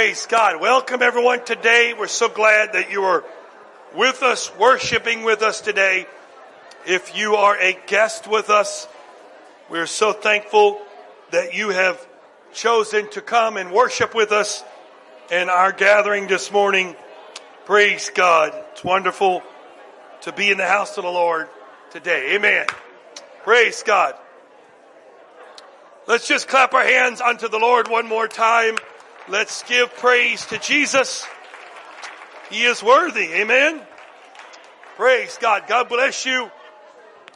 Praise God. Welcome everyone today. We're so glad that you are with us, worshiping with us today. If you are a guest with us, we're so thankful that you have chosen to come and worship with us in our gathering this morning. Praise God. It's wonderful to be in the house of the Lord today. Amen. Praise God. Let's just clap our hands unto the Lord one more time. Let's give praise to Jesus. He is worthy. Amen. Praise God. God bless you.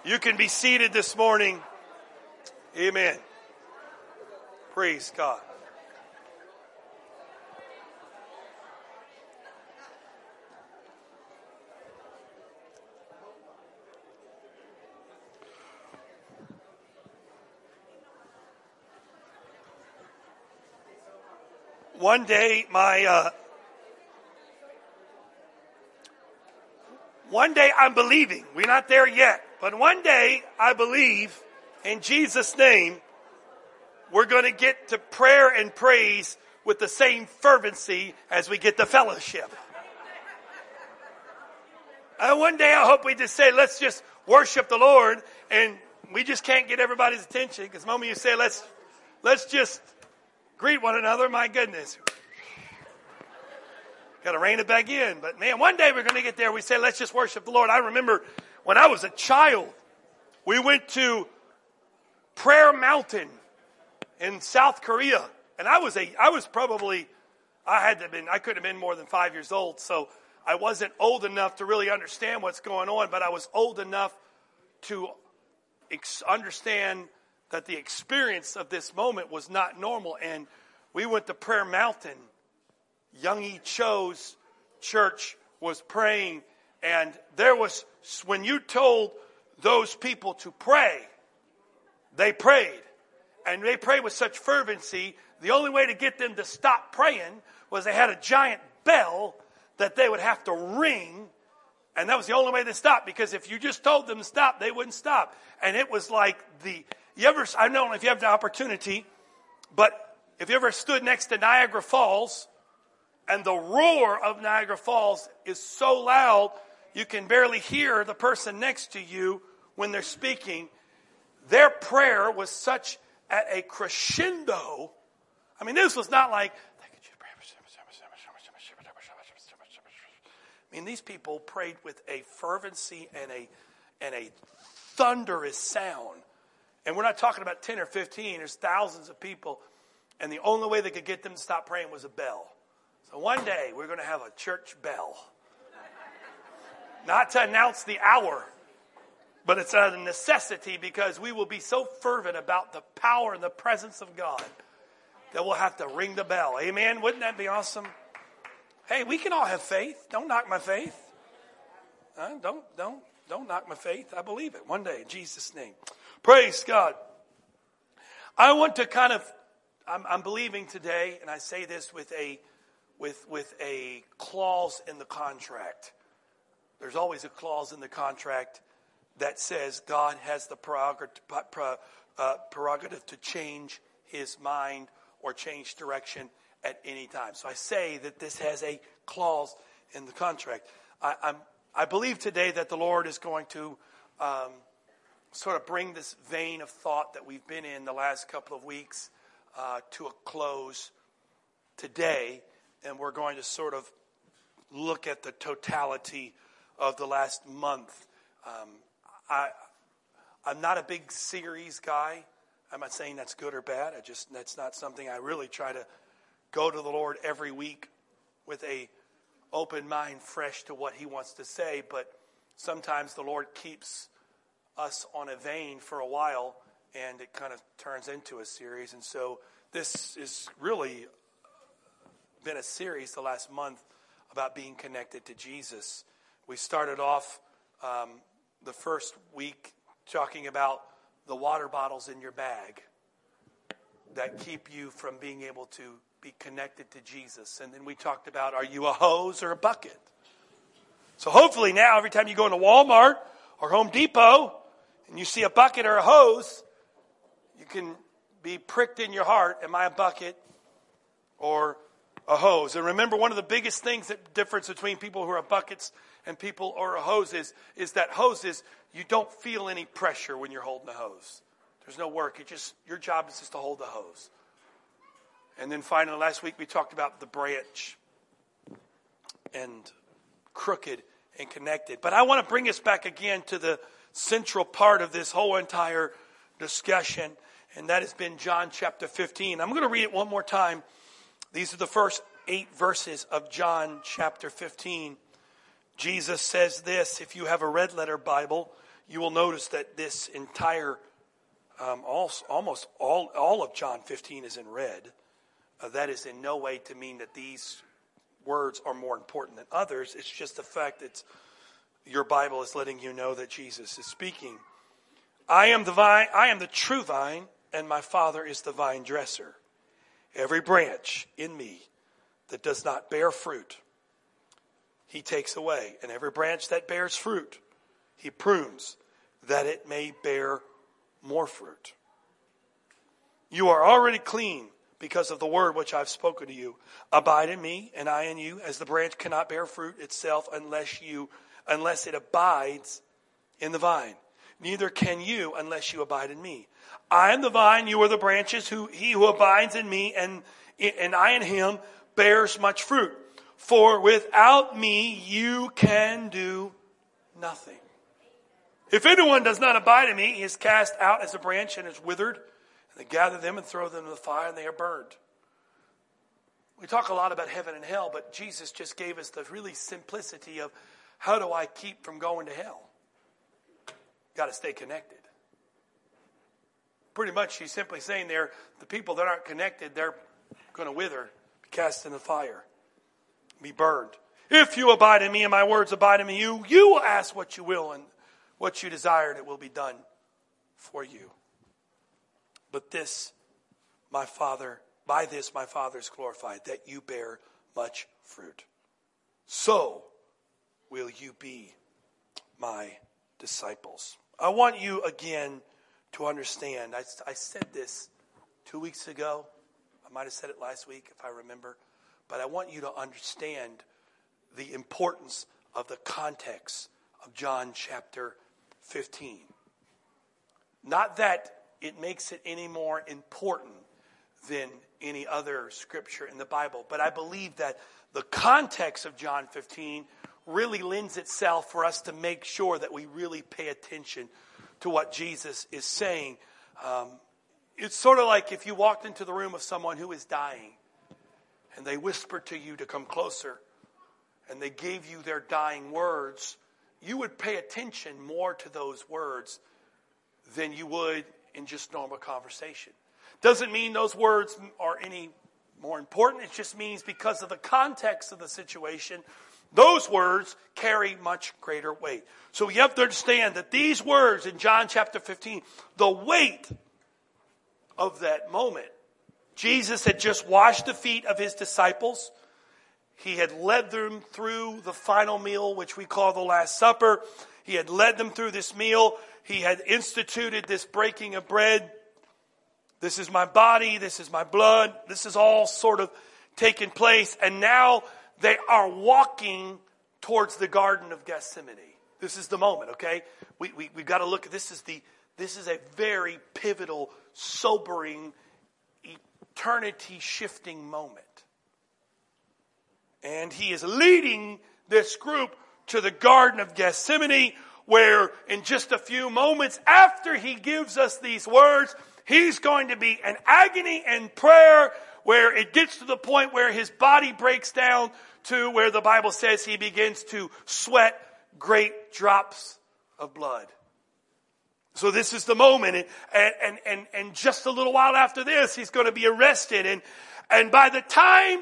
You can be seated this morning. Amen. Praise God. One day, my, uh, one day I'm believing. We're not there yet, but one day I believe in Jesus' name, we're going to get to prayer and praise with the same fervency as we get to fellowship. And one day I hope we just say, let's just worship the Lord and we just can't get everybody's attention because the moment you say, let's, let's just greet one another. My goodness. Got to rein it back in. But man, one day we're going to get there. We say, let's just worship the Lord. I remember when I was a child, we went to Prayer Mountain in South Korea. And I was a, I was probably, I had to have been, I couldn't have been more than five years old. So I wasn't old enough to really understand what's going on, but I was old enough to ex- understand that the experience of this moment was not normal. And we went to Prayer Mountain. Young E Cho's church was praying, and there was, when you told those people to pray, they prayed. And they prayed with such fervency, the only way to get them to stop praying was they had a giant bell that they would have to ring and that was the only way they stopped because if you just told them to stop, they wouldn't stop. And it was like the you ever, I don't know if you have the opportunity, but if you ever stood next to Niagara Falls and the roar of Niagara Falls is so loud you can barely hear the person next to you when they're speaking, their prayer was such at a crescendo. I mean, this was not like, I mean, these people prayed with a fervency and a, and a thunderous sound. And we're not talking about 10 or 15, there's thousands of people. And the only way they could get them to stop praying was a bell. So one day we're going to have a church bell. Not to announce the hour, but it's a necessity because we will be so fervent about the power and the presence of God that we'll have to ring the bell. Amen? Wouldn't that be awesome? Hey, we can all have faith. Don't knock my faith. Uh, don't, don't, don't knock my faith. I believe it one day in Jesus' name. Praise God. I want to kind of, I'm, I'm, believing today, and I say this with a, with, with a clause in the contract. There's always a clause in the contract that says God has the prerogative, uh, to change his mind or change direction at any time. So I say that this has a clause in the contract. I, I'm, I believe today that the Lord is going to um, sort of bring this vein of thought that we've been in the last couple of weeks uh, to a close today, and we're going to sort of look at the totality of the last month. Um, I, I'm not a big series guy. I'm not saying that's good or bad. I just that's not something I really try to go to the Lord every week with a open mind, fresh to what He wants to say. But sometimes the Lord keeps us on a vein for a while, and it kind of turns into a series. And so this is really been a series the last month about being connected to Jesus. We started off um, the first week talking about the water bottles in your bag that keep you from being able to be connected to Jesus. And then we talked about are you a hose or a bucket? So hopefully now, every time you go into Walmart or Home Depot, and you see a bucket or a hose, you can be pricked in your heart. Am I a bucket or a hose. And remember, one of the biggest things that difference between people who are buckets and people who are hoses is that hoses, you don't feel any pressure when you're holding the hose. There's no work. It just your job is just to hold the hose. And then finally, last week we talked about the branch and crooked and connected. But I want to bring us back again to the central part of this whole entire discussion, and that has been John chapter 15. I'm going to read it one more time. These are the first eight verses of John chapter 15. Jesus says this if you have a red letter Bible, you will notice that this entire, um, almost all, all of John 15 is in red. Uh, that is in no way to mean that these words are more important than others. It's just the fact that your Bible is letting you know that Jesus is speaking. I am the vine, I am the true vine, and my Father is the vine dresser. Every branch in me that does not bear fruit, he takes away. And every branch that bears fruit, he prunes that it may bear more fruit. You are already clean because of the word which I've spoken to you. Abide in me, and I in you, as the branch cannot bear fruit itself unless you, unless it abides in the vine. Neither can you unless you abide in me. I am the vine, you are the branches. Who he who abides in me and and I in him bears much fruit. For without me you can do nothing. If anyone does not abide in me, he is cast out as a branch and is withered and they gather them and throw them in the fire, and they are burned. We talk a lot about heaven and hell, but Jesus just gave us the really simplicity of how do I keep from going to hell? Got to stay connected. Pretty much, he's simply saying there, the people that aren't connected, they're going to wither, be cast in the fire, be burned. If you abide in me and my words abide in you, you will ask what you will, and what you desire, and it will be done for you. But this, my Father, by this my Father is glorified, that you bear much fruit. So will you be my disciples. I want you again to understand. I, I said this two weeks ago. I might have said it last week if I remember. But I want you to understand the importance of the context of John chapter 15. Not that it makes it any more important than any other scripture in the Bible. But I believe that the context of John 15 really lends itself for us to make sure that we really pay attention to what Jesus is saying. Um, it's sort of like if you walked into the room of someone who is dying and they whispered to you to come closer and they gave you their dying words, you would pay attention more to those words than you would in just normal conversation. Doesn't mean those words are any more important. It just means because of the context of the situation, those words carry much greater weight. So you have to understand that these words in John chapter 15, the weight of that moment, Jesus had just washed the feet of his disciples. He had led them through the final meal, which we call the Last Supper. He had led them through this meal he had instituted this breaking of bread. This is my body. This is my blood. This is all sort of taken place. And now they are walking towards the Garden of Gethsemane. This is the moment, okay? We, we, we've got to look at this is the, this is a very pivotal, sobering, eternity shifting moment. And he is leading this group to the Garden of Gethsemane where in just a few moments after he gives us these words, he's going to be in agony and prayer where it gets to the point where his body breaks down to where the Bible says he begins to sweat great drops of blood. So this is the moment and, and, and, and just a little while after this, he's going to be arrested and, and by the time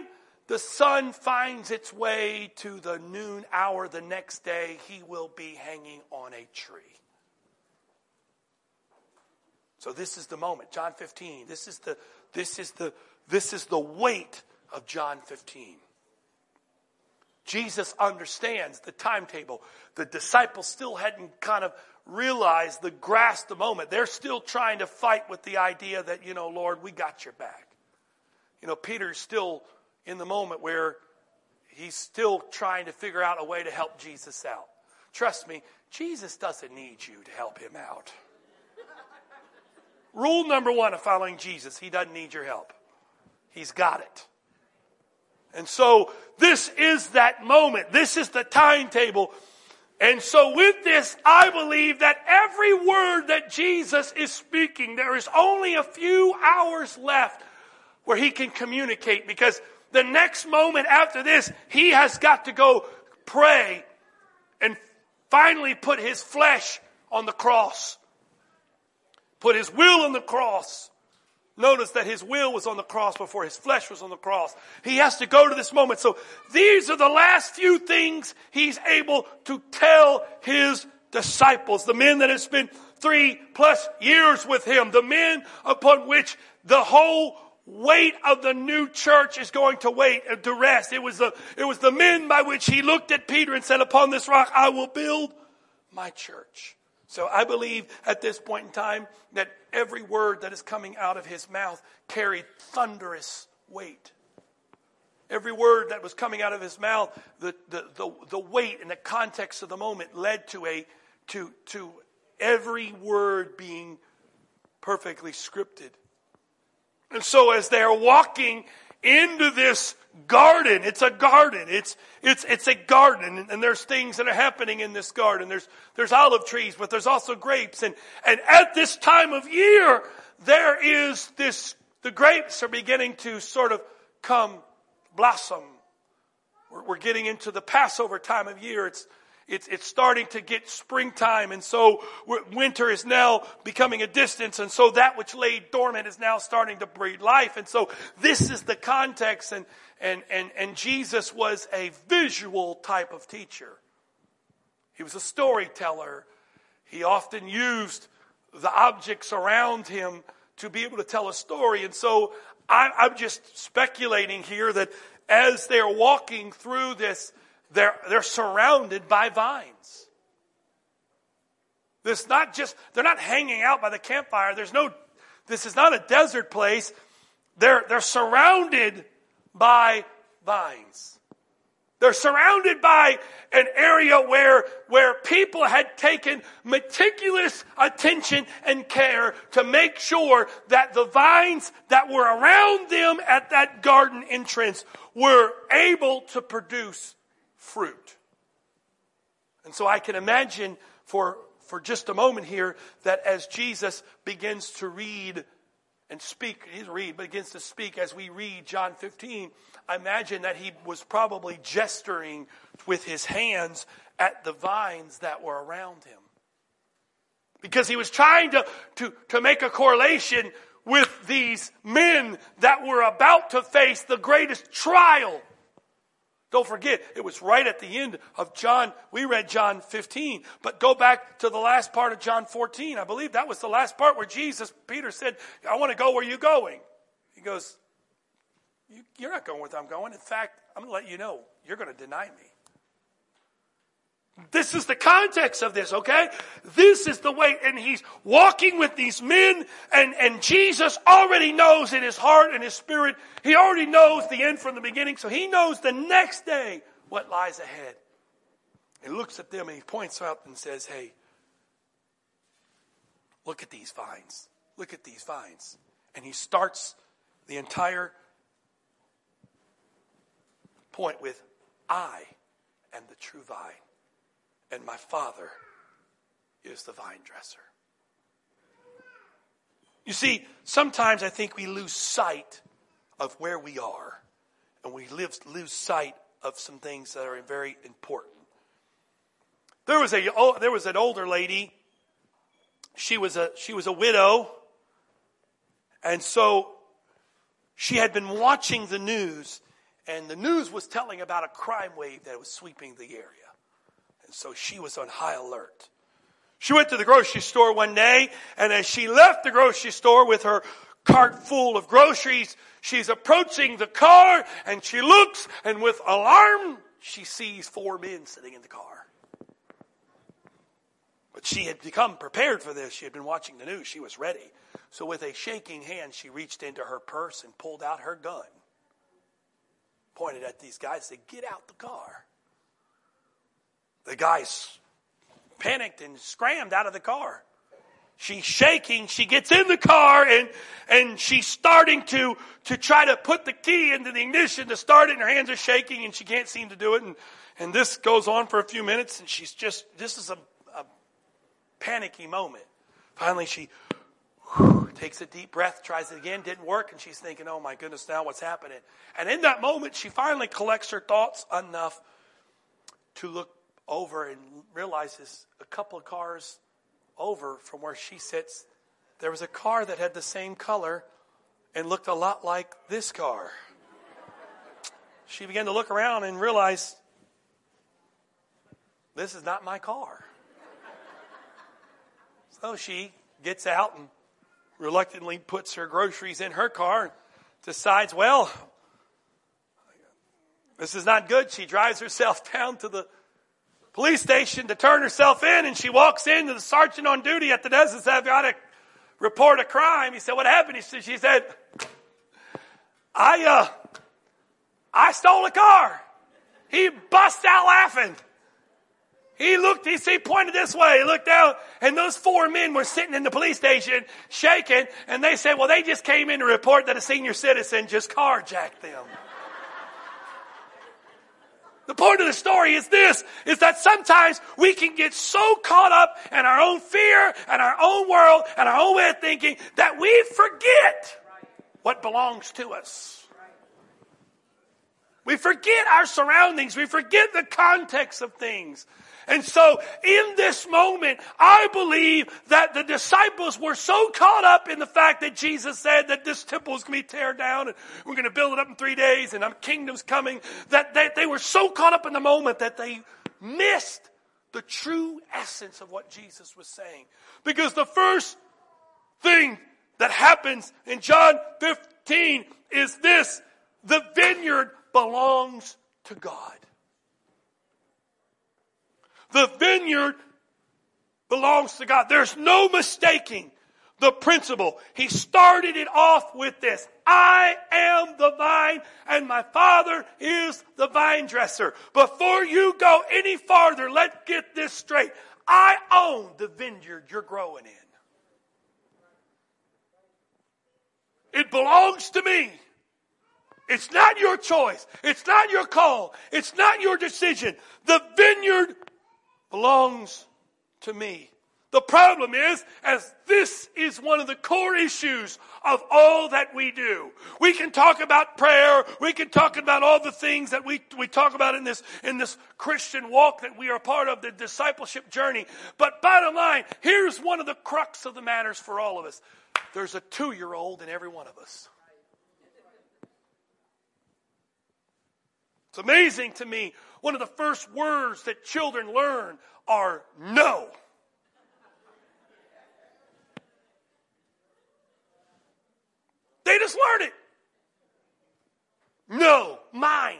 the sun finds its way to the noon hour the next day, he will be hanging on a tree. So this is the moment, John 15. This is the this is the this is the weight of John 15. Jesus understands the timetable. The disciples still hadn't kind of realized the grasp the moment. They're still trying to fight with the idea that, you know, Lord, we got your back. You know, Peter's still in the moment where he's still trying to figure out a way to help Jesus out. Trust me, Jesus doesn't need you to help him out. Rule number one of following Jesus, he doesn't need your help. He's got it. And so this is that moment. This is the timetable. And so with this, I believe that every word that Jesus is speaking, there is only a few hours left where he can communicate because the next moment after this, he has got to go pray and finally put his flesh on the cross. Put his will on the cross. Notice that his will was on the cross before his flesh was on the cross. He has to go to this moment. So these are the last few things he's able to tell his disciples, the men that have spent three plus years with him, the men upon which the whole weight of the new church is going to wait and to rest. It was the, it was the men by which he looked at Peter and said, upon this rock I will build my church. So I believe at this point in time that every word that is coming out of his mouth carried thunderous weight. Every word that was coming out of his mouth, the, the, the, the weight and the context of the moment led to a to to every word being perfectly scripted. And so as they're walking into this garden, it's a garden. It's, it's, it's a garden. And there's things that are happening in this garden. There's, there's olive trees, but there's also grapes. And, and at this time of year, there is this, the grapes are beginning to sort of come blossom. We're, we're getting into the Passover time of year. It's, it's, it's starting to get springtime and so winter is now becoming a distance and so that which lay dormant is now starting to breathe life and so this is the context and, and, and, and Jesus was a visual type of teacher. He was a storyteller. He often used the objects around him to be able to tell a story and so I'm just speculating here that as they're walking through this they're, they're surrounded by vines. This not just, they're not hanging out by the campfire. There's no, this is not a desert place. They're, they're surrounded by vines. They're surrounded by an area where, where people had taken meticulous attention and care to make sure that the vines that were around them at that garden entrance were able to produce fruit. And so I can imagine for, for just a moment here that as Jesus begins to read and speak, he read, but begins to speak as we read John 15, I imagine that he was probably gesturing with his hands at the vines that were around him. Because he was trying to, to, to make a correlation with these men that were about to face the greatest trial don't forget, it was right at the end of John. We read John 15, but go back to the last part of John 14. I believe that was the last part where Jesus, Peter said, I want to go where you're going. He goes, You're not going where I'm going. In fact, I'm going to let you know, you're going to deny me. This is the context of this, okay? This is the way, and he's walking with these men, and, and Jesus already knows in his heart and his spirit, he already knows the end from the beginning, so he knows the next day what lies ahead. He looks at them and he points out and says, Hey, look at these vines. Look at these vines. And he starts the entire point with, I am the true vine and my Father is the vine dresser. You see, sometimes I think we lose sight of where we are, and we live, lose sight of some things that are very important. There was a oh, there was an older lady. She was a she was a widow, and so she had been watching the news, and the news was telling about a crime wave that was sweeping the area so she was on high alert. She went to the grocery store one day, and as she left the grocery store with her cart full of groceries, she's approaching the car, and she looks, and with alarm, she sees four men sitting in the car. But she had become prepared for this. She had been watching the news. She was ready. So with a shaking hand, she reached into her purse and pulled out her gun. pointed at these guys said, Get out the car. The guys panicked and scrammed out of the car. She's shaking. She gets in the car and, and she's starting to, to try to put the key into the ignition to start it and her hands are shaking and she can't seem to do it. And, and this goes on for a few minutes and she's just, this is a, a panicky moment. Finally, she whew, takes a deep breath, tries it again, didn't work, and she's thinking, oh my goodness, now what's happening? And in that moment, she finally collects her thoughts enough to look over and realizes a couple of cars over from where she sits, there was a car that had the same color and looked a lot like this car. She began to look around and realize this is not my car. So she gets out and reluctantly puts her groceries in her car and decides, well, this is not good. She drives herself down to the police station to turn herself in, and she walks in to the sergeant on duty at the desk and said, I've got to report a crime. He said, What happened? He said, She said, I, uh, I stole a car. He bust out laughing. He looked, he, he pointed this way, he looked out, and those four men were sitting in the police station shaking, and they said, Well, they just came in to report that a senior citizen just carjacked them. The point of the story is this, is that sometimes we can get so caught up in our own fear and our own world and our own way of thinking that we forget what belongs to us. We forget our surroundings. We forget the context of things. And so in this moment, I believe that the disciples were so caught up in the fact that Jesus said that this temple is going to be teared down and we're going to build it up in three days and our kingdom's coming, that they, they were so caught up in the moment that they missed the true essence of what Jesus was saying. Because the first thing that happens in John 15 is this. The vineyard belongs to God. The vineyard belongs to God. There's no mistaking the principle. He started it off with this. I am the vine and my father is the vine dresser. Before you go any farther, let's get this straight. I own the vineyard you're growing in. It belongs to me. It's not your choice. It's not your call. It's not your decision. The vineyard belongs to me. The problem is, as this is one of the core issues of all that we do. We can talk about prayer. We can talk about all the things that we, we talk about in this, in this Christian walk that we are part of, the discipleship journey. But bottom line, here's one of the crux of the matters for all of us. There's a two year old in every one of us. It's amazing to me one of the first words that children learn are no. They just learn it. No, mine.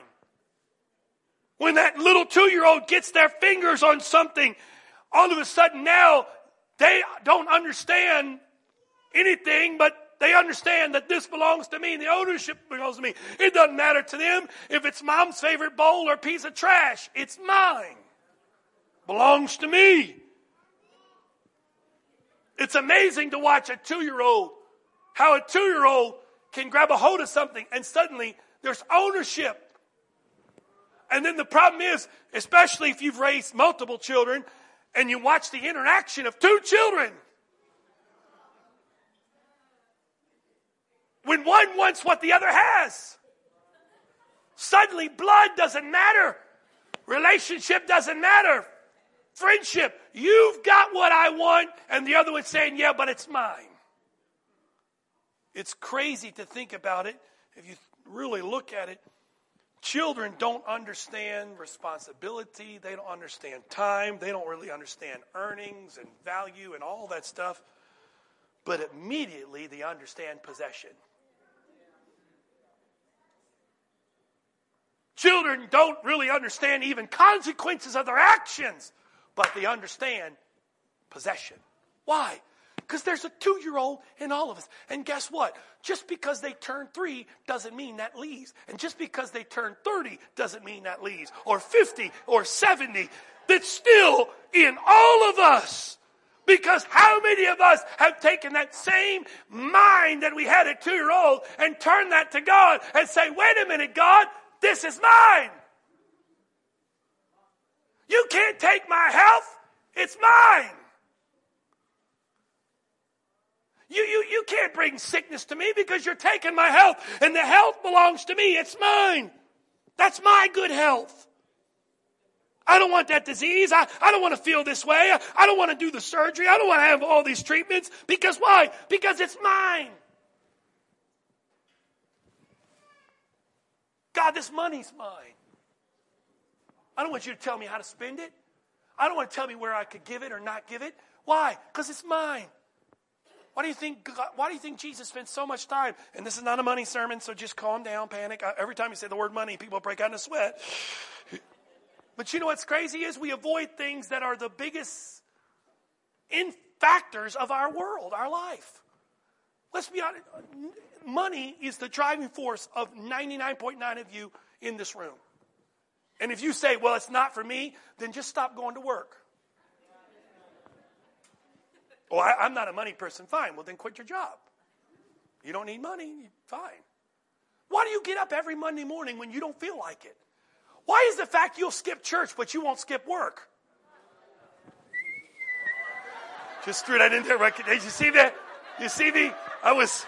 When that little two year old gets their fingers on something, all of a sudden now they don't understand anything but they understand that this belongs to me and the ownership belongs to me. It doesn't matter to them if it's mom's favorite bowl or piece of trash. It's mine. Belongs to me. It's amazing to watch a two year old, how a two year old can grab a hold of something and suddenly there's ownership. And then the problem is, especially if you've raised multiple children and you watch the interaction of two children. When one wants what the other has. Suddenly, blood doesn't matter. Relationship doesn't matter. Friendship, you've got what I want, and the other one's saying, yeah, but it's mine. It's crazy to think about it if you really look at it. Children don't understand responsibility. They don't understand time. They don't really understand earnings and value and all that stuff. But immediately they understand possession. Children don't really understand even consequences of their actions, but they understand possession. Why? Because there's a two year old in all of us. And guess what? Just because they turn three doesn't mean that leaves. And just because they turn 30 doesn't mean that leaves. Or 50 or 70. That's still in all of us. Because how many of us have taken that same mind that we had at two year old and turned that to God and say, wait a minute, God, this is mine. You can't take my health. It's mine. You, you, you can't bring sickness to me because you're taking my health and the health belongs to me. It's mine. That's my good health. I don't want that disease. I, I don't want to feel this way. I, I don't want to do the surgery. I don't want to have all these treatments. Because why? Because it's mine. God, this money's mine. I don't want you to tell me how to spend it. I don't want to tell me where I could give it or not give it. Why? Because it's mine. Why do you think? God, why do you think Jesus spent so much time? And this is not a money sermon, so just calm down, panic. Every time you say the word money, people break out in a sweat. But you know what's crazy is we avoid things that are the biggest in factors of our world, our life. Let's be honest. Money is the driving force of 99.9 of you in this room. And if you say, well, it's not for me, then just stop going to work. Well, I, am not a money person. Fine. Well, then quit your job. You don't need money. Fine. Why do you get up every Monday morning when you don't feel like it? Why is the fact you'll skip church but you won't skip work? Just threw that in there. Did you see that? You see me? I was.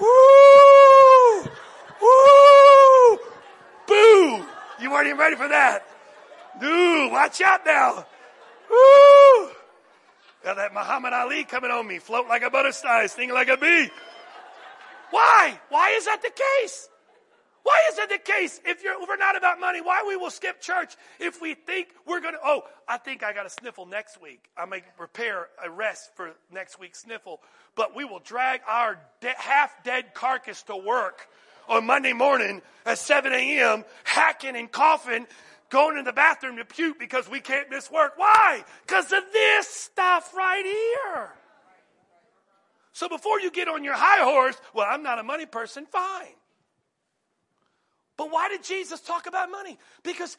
Woo! Woo! Boo! You weren't even ready for that. Dude, watch out now. Woo! Got that Muhammad Ali coming on me. Float like a butterfly, sting like a bee. Why? Why is that the case? Why is it the case? If, if, we're not about money, why we will skip church if we think we're going to, oh, I think I got a sniffle next week. I may prepare a rest for next week's sniffle. But we will drag our de- half dead carcass to work on Monday morning at 7 a.m., hacking and coughing, going to the bathroom to puke because we can't miss work. Why? Because of this stuff right here. So before you get on your high horse, well, I'm not a money person, fine. But why did Jesus talk about money? Because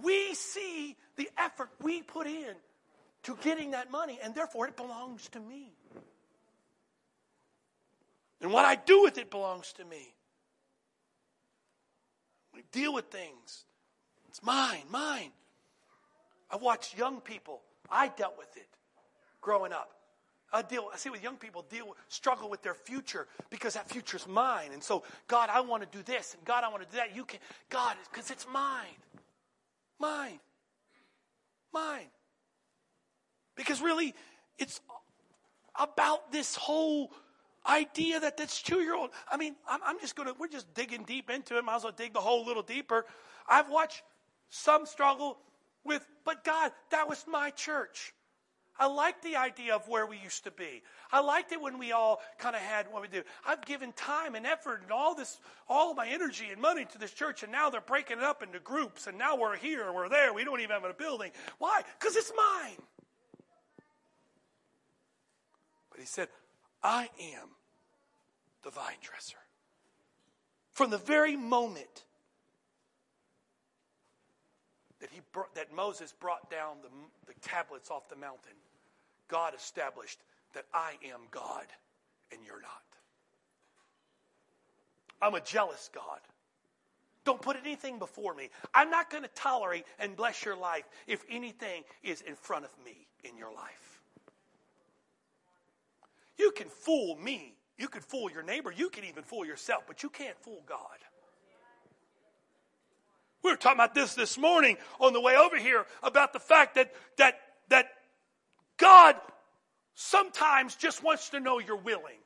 we see the effort we put in to getting that money, and therefore it belongs to me. And what I do with it belongs to me. We deal with things. It's mine, mine. I've watched young people, I dealt with it growing up. I deal, I see with young people deal, struggle with their future because that future's mine. And so, God, I want to do this, and God, I want to do that. You can, God, because it's mine. Mine. Mine. Because really, it's about this whole idea that this two year old, I mean, I'm, I'm just to, we're just digging deep into it. Might as well dig the hole a little deeper. I've watched some struggle with, but God, that was my church. I like the idea of where we used to be. I liked it when we all kind of had what we do. I've given time and effort and all this, all my energy and money to this church, and now they're breaking it up into groups, and now we're here, we're there, we don't even have a building. Why? Because it's mine. But he said, I am the vine dresser. From the very moment that he that Moses brought down the, the tablets off the mountain, God established that I am God and you're not. I'm a jealous God. Don't put anything before me. I'm not going to tolerate and bless your life if anything is in front of me in your life. You can fool me. You can fool your neighbor. You can even fool yourself, but you can't fool God. We were talking about this this morning on the way over here about the fact that, that, that God sometimes just wants to know you're willing.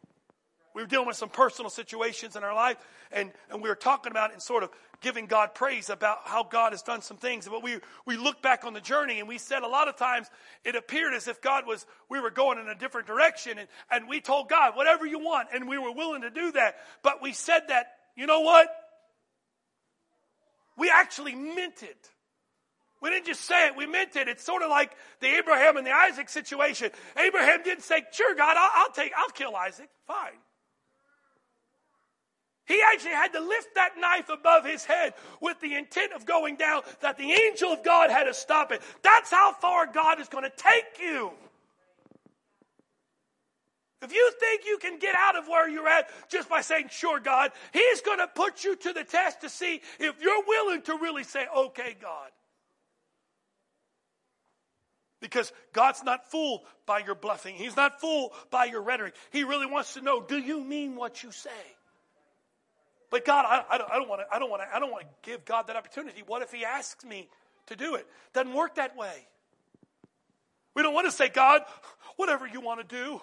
We were dealing with some personal situations in our life, and, and we were talking about and sort of giving God praise about how God has done some things. But we, we looked back on the journey and we said a lot of times it appeared as if God was, we were going in a different direction, and, and we told God, whatever you want, and we were willing to do that. But we said that, you know what? We actually meant it. We didn't just say it, we meant it. It's sort of like the Abraham and the Isaac situation. Abraham didn't say, Sure, God, I'll, I'll take, I'll kill Isaac. Fine. He actually had to lift that knife above his head with the intent of going down, that the angel of God had to stop it. That's how far God is going to take you. If you think you can get out of where you're at just by saying, Sure, God, He's going to put you to the test to see if you're willing to really say, Okay, God. Because God's not fooled by your bluffing. He's not fooled by your rhetoric. He really wants to know, do you mean what you say? But God, I, I don't want to. I don't want to. I don't want to give God that opportunity. What if He asks me to do it? Doesn't work that way. We don't want to say, God, whatever you want to do,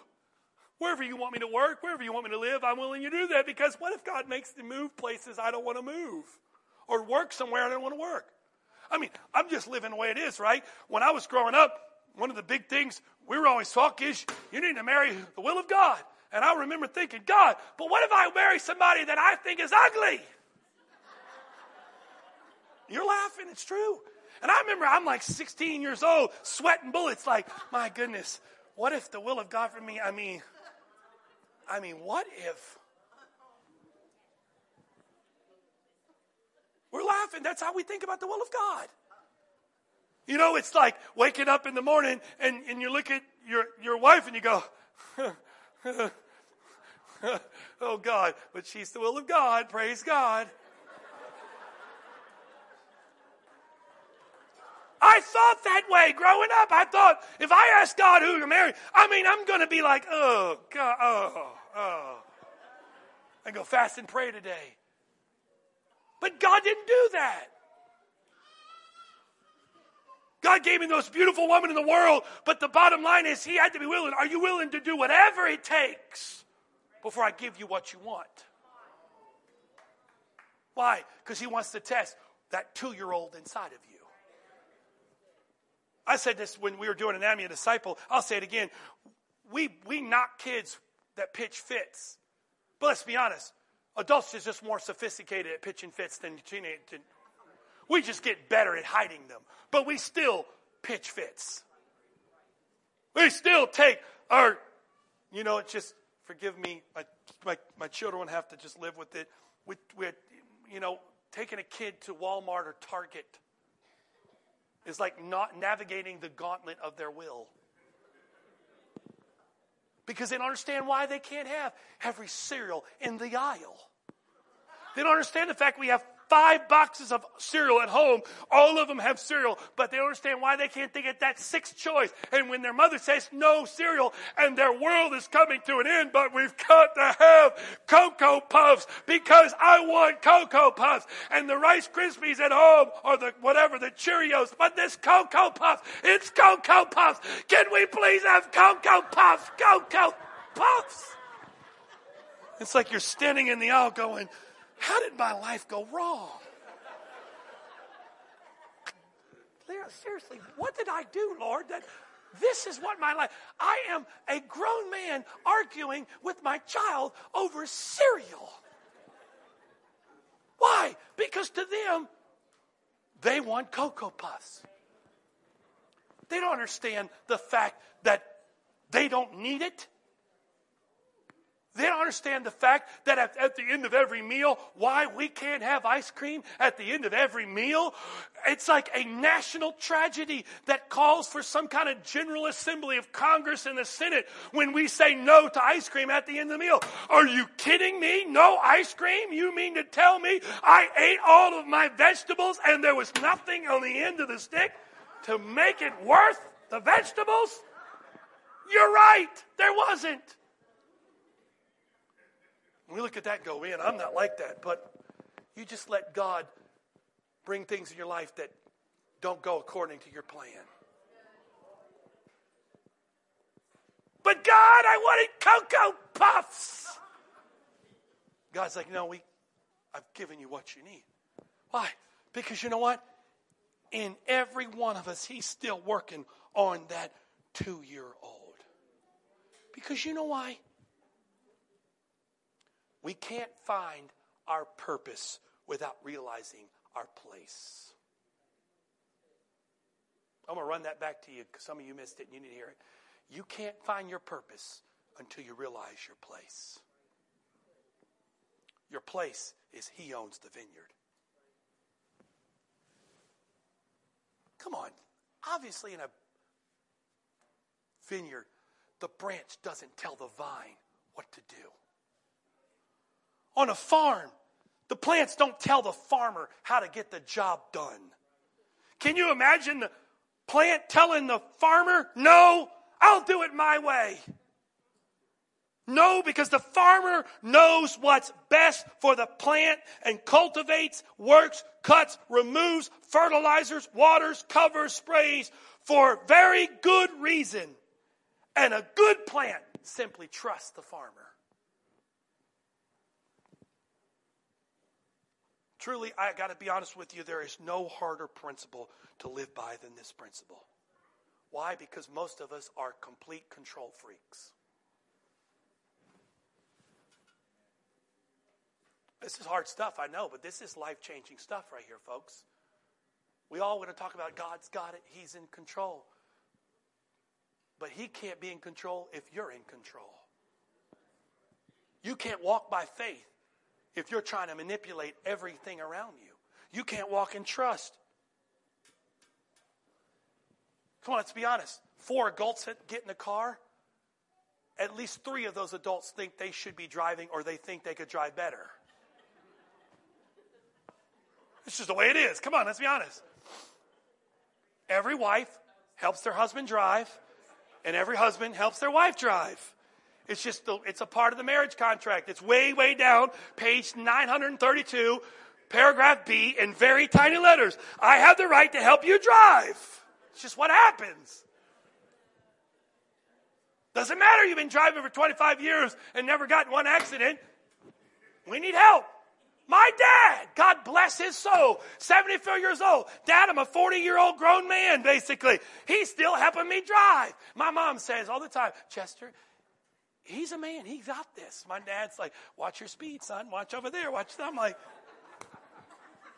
wherever you want me to work, wherever you want me to live, I'm willing to do that. Because what if God makes me move places I don't want to move, or work somewhere I don't want to work? I mean, I'm just living the way it is, right? When I was growing up, one of the big things we were always talking is you need to marry the will of God. And I remember thinking, God, but what if I marry somebody that I think is ugly? You're laughing, it's true. And I remember I'm like 16 years old, sweating bullets, like, my goodness, what if the will of God for me? I mean, I mean, what if? We're laughing. That's how we think about the will of God. You know, it's like waking up in the morning and, and you look at your, your wife and you go, oh God, but she's the will of God. Praise God. I thought that way growing up. I thought if I ask God who to marry, I mean, I'm going to be like, oh, God, oh, oh. I go fast and pray today. But God didn't do that. God gave me the most beautiful woman in the world, but the bottom line is He had to be willing. Are you willing to do whatever it takes before I give you what you want? Why? Because He wants to test that two year old inside of you. I said this when we were doing Anatomy of Disciple. I'll say it again. We, we knock kids that pitch fits. But let's be honest, adults are just more sophisticated at pitching fits than teenagers. We just get better at hiding them. But we still pitch fits. We still take our, you know, it's just, forgive me, my, my, my children have to just live with it. With, with, you know, taking a kid to Walmart or Target is like not navigating the gauntlet of their will. Because they don't understand why they can't have every cereal in the aisle. They don't understand the fact we have five boxes of cereal at home. All of them have cereal, but they understand why they can't think that sixth choice. And when their mother says no cereal and their world is coming to an end, but we've got to have Cocoa Puffs because I want Cocoa Puffs. And the Rice Krispies at home or the whatever, the Cheerios, but this Cocoa Puffs, it's Cocoa Puffs. Can we please have Cocoa Puffs? Cocoa Puffs. It's like you're standing in the aisle going, how did my life go wrong? Seriously, what did I do, Lord? That this is what my life. I am a grown man arguing with my child over cereal. Why? Because to them, they want Cocoa Puffs. They don't understand the fact that they don't need it. They don't understand the fact that at, at, the end of every meal, why we can't have ice cream at the end of every meal. It's like a national tragedy that calls for some kind of general assembly of Congress and the Senate when we say no to ice cream at the end of the meal. Are you kidding me? No ice cream? You mean to tell me I ate all of my vegetables and there was nothing on the end of the stick to make it worth the vegetables? You're right. There wasn't. We look at that go, man, I'm not like that. But you just let God bring things in your life that don't go according to your plan. But God, I wanted Cocoa Puffs. God's like, no, we, I've given you what you need. Why? Because you know what? In every one of us, He's still working on that two year old. Because you know why? We can't find our purpose without realizing our place. I'm going to run that back to you because some of you missed it and you need to hear it. You can't find your purpose until you realize your place. Your place is He owns the vineyard. Come on. Obviously, in a vineyard, the branch doesn't tell the vine what to do. On a farm, the plants don't tell the farmer how to get the job done. Can you imagine the plant telling the farmer, no, I'll do it my way? No, because the farmer knows what's best for the plant and cultivates, works, cuts, removes, fertilizers, waters, covers, sprays for very good reason. And a good plant simply trusts the farmer. Truly, I got to be honest with you, there is no harder principle to live by than this principle. Why? Because most of us are complete control freaks. This is hard stuff, I know, but this is life changing stuff right here, folks. We all want to talk about God's got it, He's in control. But He can't be in control if you're in control. You can't walk by faith if you're trying to manipulate everything around you. You can't walk in trust. Come on, let's be honest. Four adults get in a car. At least three of those adults think they should be driving or they think they could drive better. It's just the way it is. Come on, let's be honest. Every wife helps their husband drive, and every husband helps their wife drive. It's just the, it's a part of the marriage contract. It's way, way down, page 932, paragraph B, in very tiny letters. I have the right to help you drive. It's just what happens. Doesn't matter you've been driving for 25 years and never gotten one accident. We need help. My dad, God bless his soul, 74 years old. Dad, I'm a 40 year old grown man, basically. He's still helping me drive. My mom says all the time, Chester, he's a man. He got this. My dad's like, watch your speed, son. Watch over there. Watch. I'm like,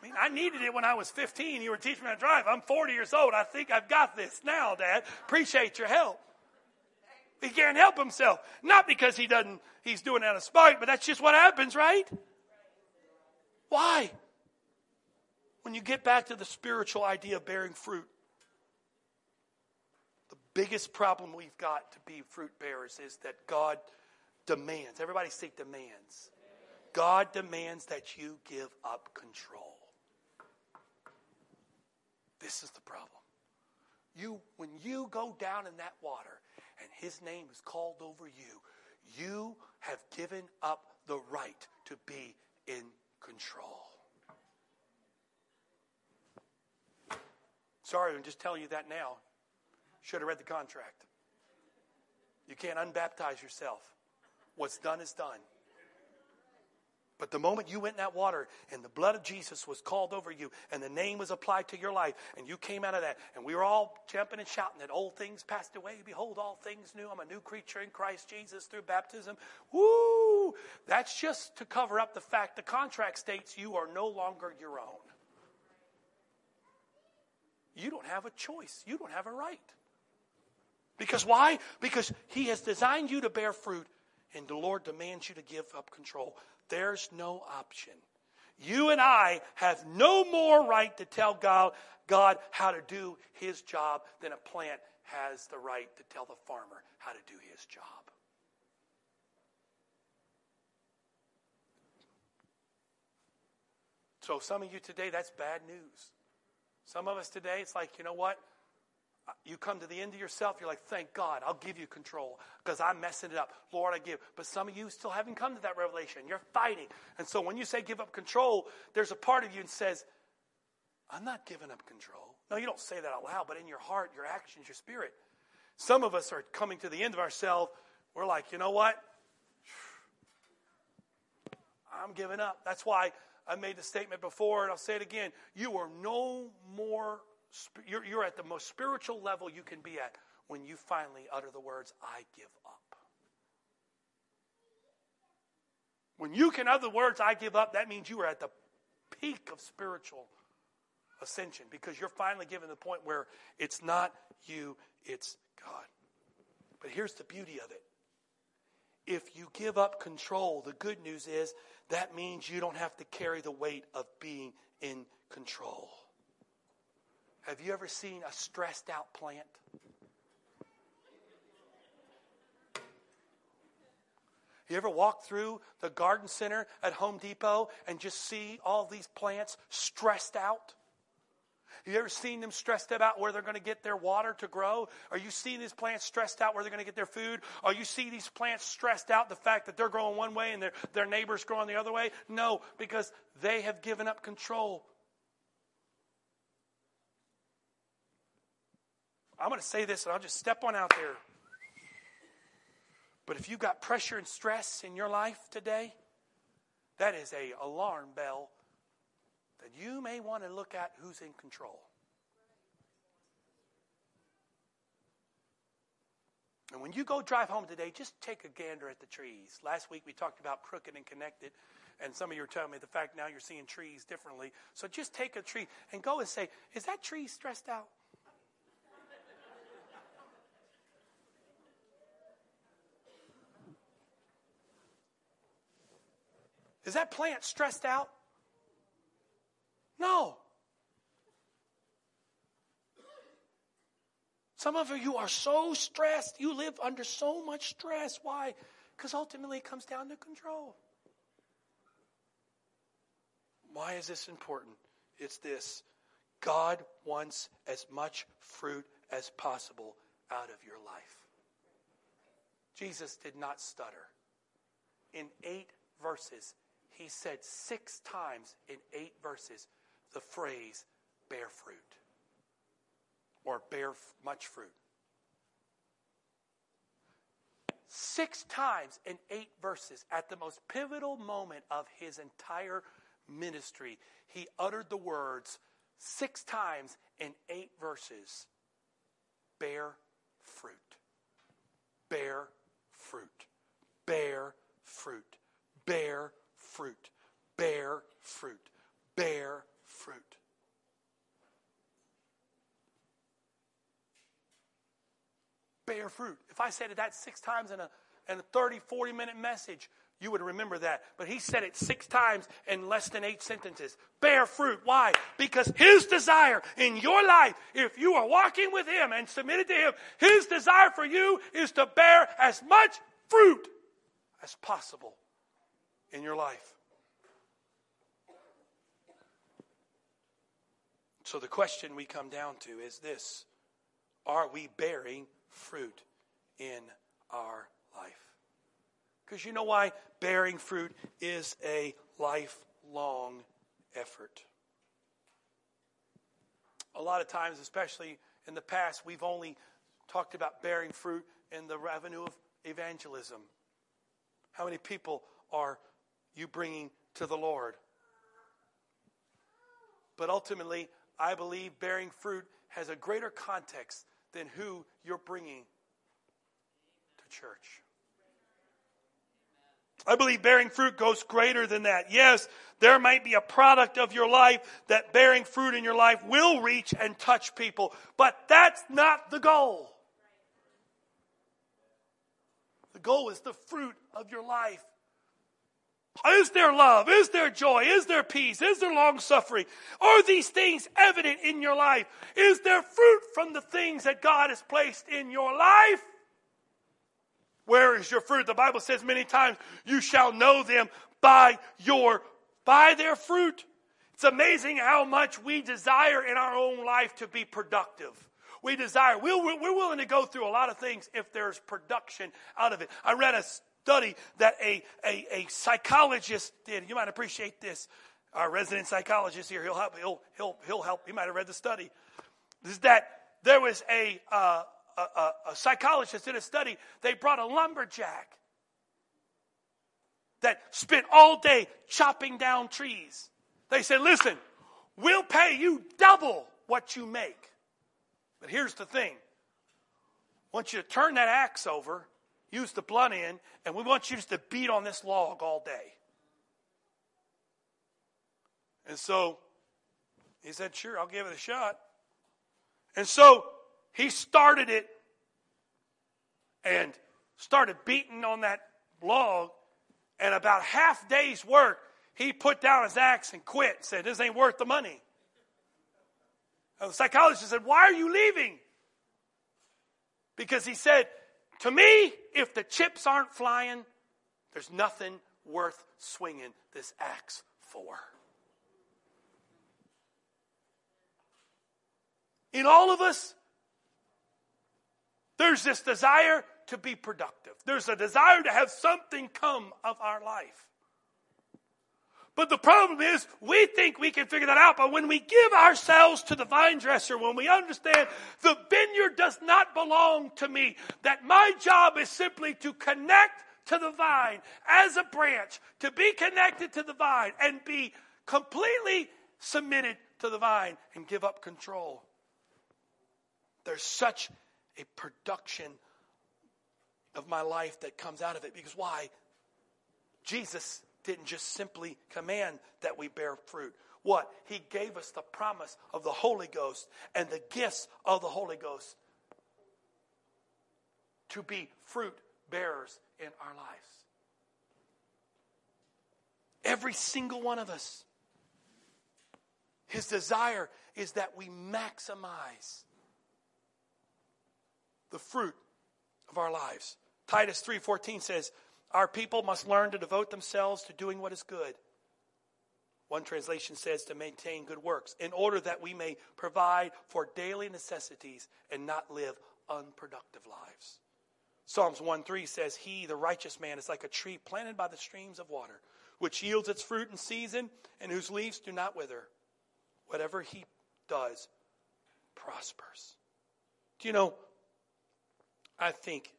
I mean, I needed it when I was 15. You were teaching me how to drive. I'm 40 years old. I think I've got this now, Dad. Appreciate your help. He can't help himself. Not because he doesn't, he's doing it out of spite, but that's just what happens, right? Why? When you get back to the spiritual idea of bearing fruit, biggest problem we've got to be fruit bearers is that God demands. Everybody say demands. God demands that you give up control. This is the problem. You, when you go down in that water and his name is called over you, you have given up the right to be in control. Sorry, I'm just telling you that now. Should have read the contract. You can't unbaptize yourself. What's done is done. But the moment you went in that water and the blood of Jesus was called over you and the name was applied to your life and you came out of that and we were all jumping and shouting that old things passed away. Behold, all things new. I'm a new creature in Christ Jesus through baptism. Woo! That's just to cover up the fact the contract states you are no longer your own. You don't have a choice. You don't have a right. Because why? Because He has designed you to bear fruit and the Lord demands you to give up control. There's no option. You and I have no more right to tell God, God how to do his job than a plant has the right to tell the farmer how to do his job. So, some of you today, that's bad news. Some of us today, it's like, you know what? You come to the end of yourself, you're like, thank God, I'll give you control because I'm messing it up. Lord, I give. But some of you still haven't come to that revelation. You're fighting. And so when you say give up control, there's a part of you that says, I'm not giving up control. No, you don't say that out loud, but in your heart, your actions, your spirit. Some of us are coming to the end of ourselves. We're like, you know what? I'm giving up. That's why I made the statement before, and I'll say it again. You are no more you're, you're at the most spiritual level you can be at when you finally utter the words, I give up. When you can utter the words, I give up, that means you are at the peak of spiritual ascension because you're finally given the point where it's not you, it's God. But here's the beauty of it. If you give up control, the good news is that means you don't have to carry the weight of being in control. Have you ever seen a stressed out plant? You ever walk through the garden center at Home Depot and just see all these plants stressed out? You ever seen them stressed about where they're going to get their water to grow? Are you seeing these plants stressed out where they're going to get their food? Are you see these plants stressed out the fact that they're growing one way and their, their neighbors growing the other way? No, because they have given up control. I'm going to say this and I'll just step on out there. But if you've got pressure and stress in your life today, that is a alarm bell that you may want to look at who's in control. And when you go drive home today, just take a gander at the trees. Last week we talked about crooked and connected, and some of you are telling me the fact now you're seeing trees differently. So just take a tree and go and say, Is that tree stressed out? Is that plant stressed out? No. Some of you are so stressed. You live under so much stress. Why? Because ultimately it comes down to control. Why is this important? It's this God wants as much fruit as possible out of your life. Jesus did not stutter. In eight verses, he said six times in eight verses the phrase bear fruit or bear much fruit. Six times in eight verses, at the most pivotal moment of his entire ministry, he uttered the words six times in eight verses bear fruit. Bear fruit. Bear fruit. Bear fruit. Bear fruit. Bear fruit. Bear fruit. If I said that six times in a, in a 30, 40 minute message, you would remember that. But he said it six times in less than eight sentences. Bear fruit. Why? Because his desire in your life, if you are walking with him and submitted to him, his desire for you is to bear as much fruit as possible in your life. So the question we come down to is this Are we bearing fruit in our life? Because you know why? Bearing fruit is a lifelong effort. A lot of times, especially in the past, we've only talked about bearing fruit in the revenue of evangelism. How many people are you bringing to the Lord? But ultimately, I believe bearing fruit has a greater context than who you're bringing to church. I believe bearing fruit goes greater than that. Yes, there might be a product of your life that bearing fruit in your life will reach and touch people, but that's not the goal. The goal is the fruit of your life is there love? Is there joy? Is there peace? Is there long suffering? Are these things evident in your life? Is there fruit from the things that God has placed in your life? Where is your fruit? The Bible says many times, you shall know them by your, by their fruit. It's amazing how much we desire in our own life to be productive. We desire, we're, we're willing to go through a lot of things if there's production out of it. I read a study that a, a, a psychologist did. You might appreciate this. Our resident psychologist here, he'll help, he'll, he'll, he'll help. You might have read the study. Is that there was a, uh, a, a, a psychologist did a study. They brought a lumberjack that spent all day chopping down trees. They said, listen, we'll pay you double what you make. But here's the thing. I want you to turn that axe over use the blunt end, and we want you just to beat on this log all day. And so He said, Sure, I'll give it a shot. And so he started it and started beating on that log. And about half day's work, he put down his axe and quit. Said, This ain't worth the money. And the psychologist said, Why are you leaving? Because he said, To me, if the chips aren't flying, there's nothing worth swinging this axe for. In all of us, there's this desire to be productive. There's a desire to have something come of our life. But the problem is, we think we can figure that out. But when we give ourselves to the vine dresser, when we understand the vineyard does not belong to me, that my job is simply to connect to the vine as a branch, to be connected to the vine and be completely submitted to the vine and give up control. There's such a production of my life that comes out of it. Because why? Jesus didn't just simply command that we bear fruit. What? He gave us the promise of the Holy Ghost and the gifts of the Holy Ghost to be fruit bearers in our lives. Every single one of us. His desire is that we maximize the fruit of our lives. Titus 3:14 says, "Our people must learn to devote themselves to doing what is good." One translation says to maintain good works in order that we may provide for daily necessities and not live unproductive lives. Psalms 1:3 says, "He, the righteous man, is like a tree planted by the streams of water, which yields its fruit in season and whose leaves do not wither. Whatever he does prospers." Do you know I think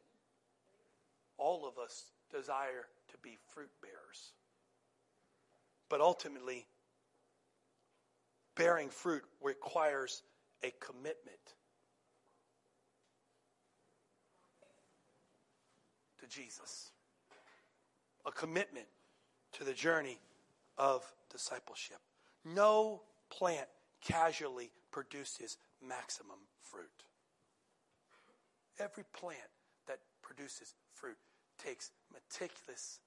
all of us desire to be fruit bearers. But ultimately, bearing fruit requires a commitment to Jesus, a commitment to the journey of discipleship. No plant casually produces maximum fruit. Every plant that produces fruit takes meticulous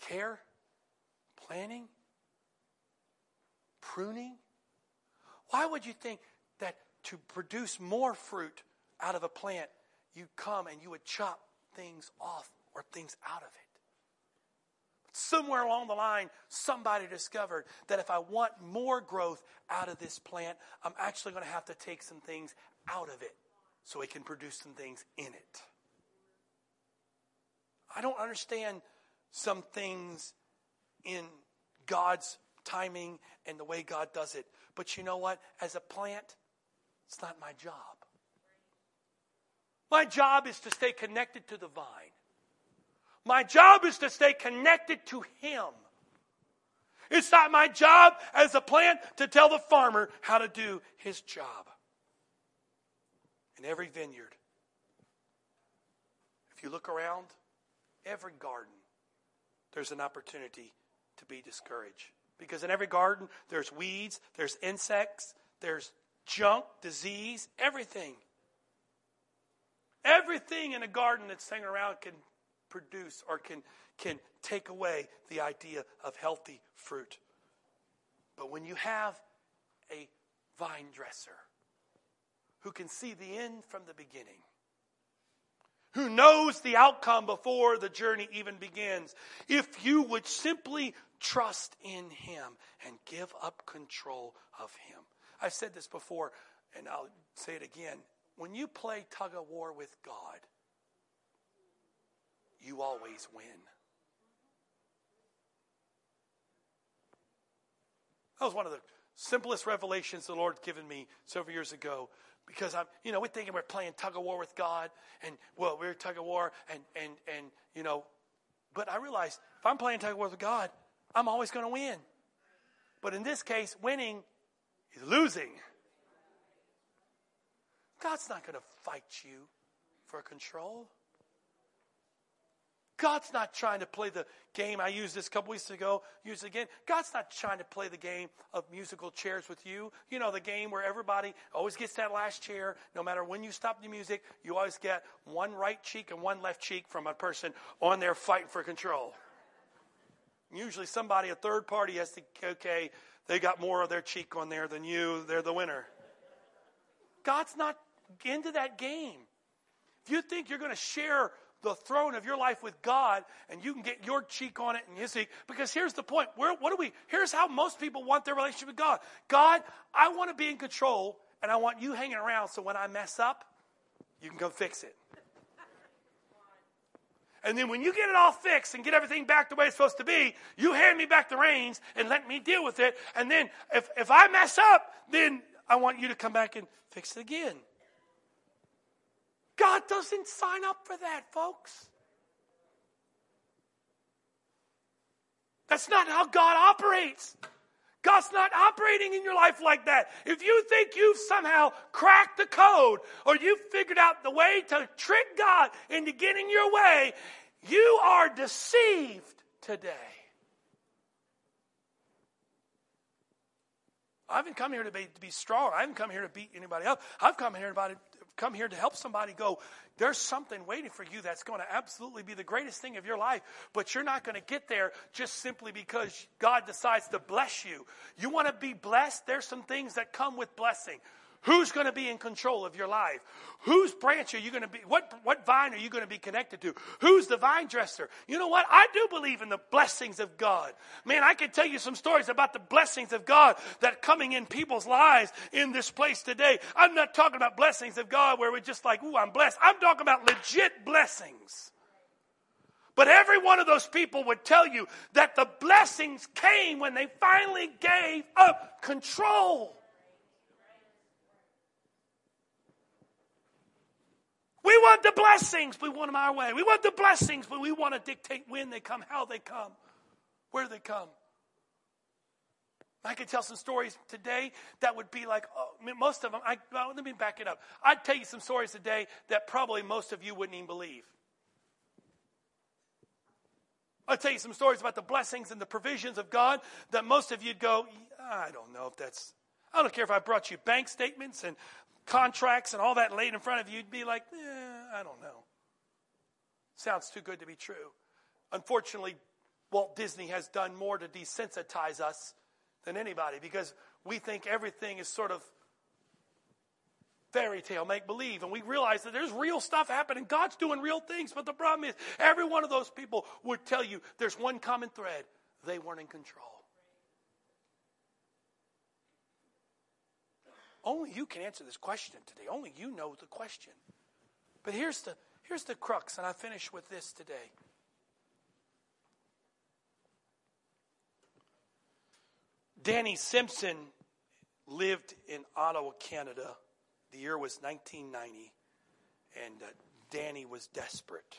care, planning, pruning. Why would you think that to produce more fruit out of a plant, you'd come and you would chop things off or things out of it? Somewhere along the line, somebody discovered that if I want more growth out of this plant, I'm actually going to have to take some things out of it so it can produce some things in it. I don't understand some things in God's timing and the way God does it. But you know what? As a plant, it's not my job. My job is to stay connected to the vine. My job is to stay connected to Him. It's not my job as a plant to tell the farmer how to do his job. In every vineyard, if you look around, every garden, there's an opportunity to be discouraged. Because in every garden, there's weeds, there's insects, there's junk, disease, everything. Everything in a garden that's hanging around can produce or can, can take away the idea of healthy fruit. But when you have a vine dresser who can see the end from the beginning, who knows the outcome before the journey even begins, if you would simply trust in Him and give up control of Him. I've said this before, and I'll say it again. When you play tug of war with God, you always win. That was one of the simplest revelations the Lord given me several years ago because I'm, you know, we're thinking we're playing tug of war with God, and well, we're tug of war, and and and you know, but I realized if I'm playing tug of war with God, I'm always going to win. But in this case, winning is losing. God's not going to fight you for control. God's not trying to play the game. I used this a couple weeks ago, use it again. God's not trying to play the game of musical chairs with you. You know, the game where everybody always gets that last chair. No matter when you stop the music, you always get one right cheek and one left cheek from a person on there fighting for control. Usually somebody, a third party, has to, okay, they got more of their cheek on there than you, they're the winner. God's not into that game. If you think you're going to share the throne of your life with God and you can get your cheek on it and his cheek. Because here's the point. Where, what do we, here's how most people want their relationship with God. God, I want to be in control and I want you hanging around so when I mess up, you can come fix it. And then when you get it all fixed and get everything back the way it's supposed to be, you hand me back the reins and let me deal with it. And then if, if I mess up, then I want you to come back and fix it again. God doesn't sign up for that, folks. That's not how God operates. God's not operating in your life like that. If you think you've somehow cracked the code or you've figured out the way to trick God into getting your way, you are deceived today. I haven't come here to be, to be strong. I haven't come here to beat anybody up. I've come here about come here to help somebody go, there's something waiting for you that's going to absolutely be the greatest thing of your life, but you're not going to get there just simply because God decides to bless you. You want to be blessed? There's some things that come with blessing. Who's going to be in control of your life? Whose branch are you going to be? What, what vine are you going to be connected to? Who's the vine dresser? You know what? I do believe in the blessings of God. Man, I can tell you some stories about the blessings of God that coming in people's lives in this place today. I'm not talking about blessings of God where we're just like, ooh, I'm blessed. I'm talking about legit blessings. But every one of those people would tell you that the blessings came when they finally gave up control. We want the blessings, we want them our way. We want the blessings, but we want to dictate when they come, how they come, where they come. I could tell some stories today that would be like, oh, I mean, most of them, I, well, let me back it up. I'd tell you some stories today that probably most of you wouldn't even believe. I'll tell you some stories about the blessings and the provisions of God that most of you'd go, I don't know if that's, I don't care if I brought you bank statements and contracts and all that laid in front of you, you'd be like, eh, I don't know. Sounds too good to be true. Unfortunately, Walt Disney has done more to desensitize us than anybody because we think everything is sort of fairy tale, make believe. And we realize that there's real stuff happening. God's doing real things. But the problem is, every one of those people would tell you there's one common thread they weren't in control. Only you can answer this question today. Only you know the question. But here's the, here's the crux, and I finish with this today. Danny Simpson lived in Ottawa, Canada. The year was 1990, and uh, Danny was desperate.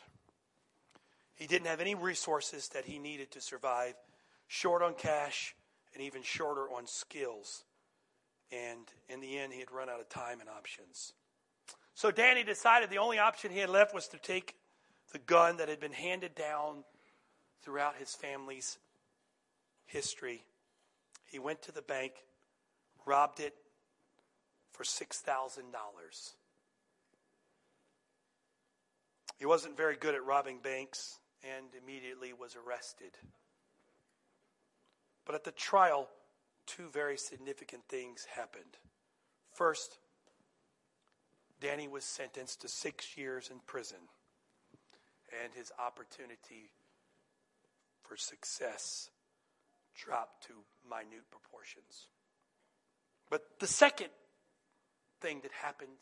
He didn't have any resources that he needed to survive, short on cash, and even shorter on skills. And in the end, he had run out of time and options. So Danny decided the only option he had left was to take the gun that had been handed down throughout his family's history. He went to the bank, robbed it for $6,000. He wasn't very good at robbing banks and immediately was arrested. But at the trial, two very significant things happened. First, Danny was sentenced to six years in prison, and his opportunity for success dropped to minute proportions. But the second thing that happened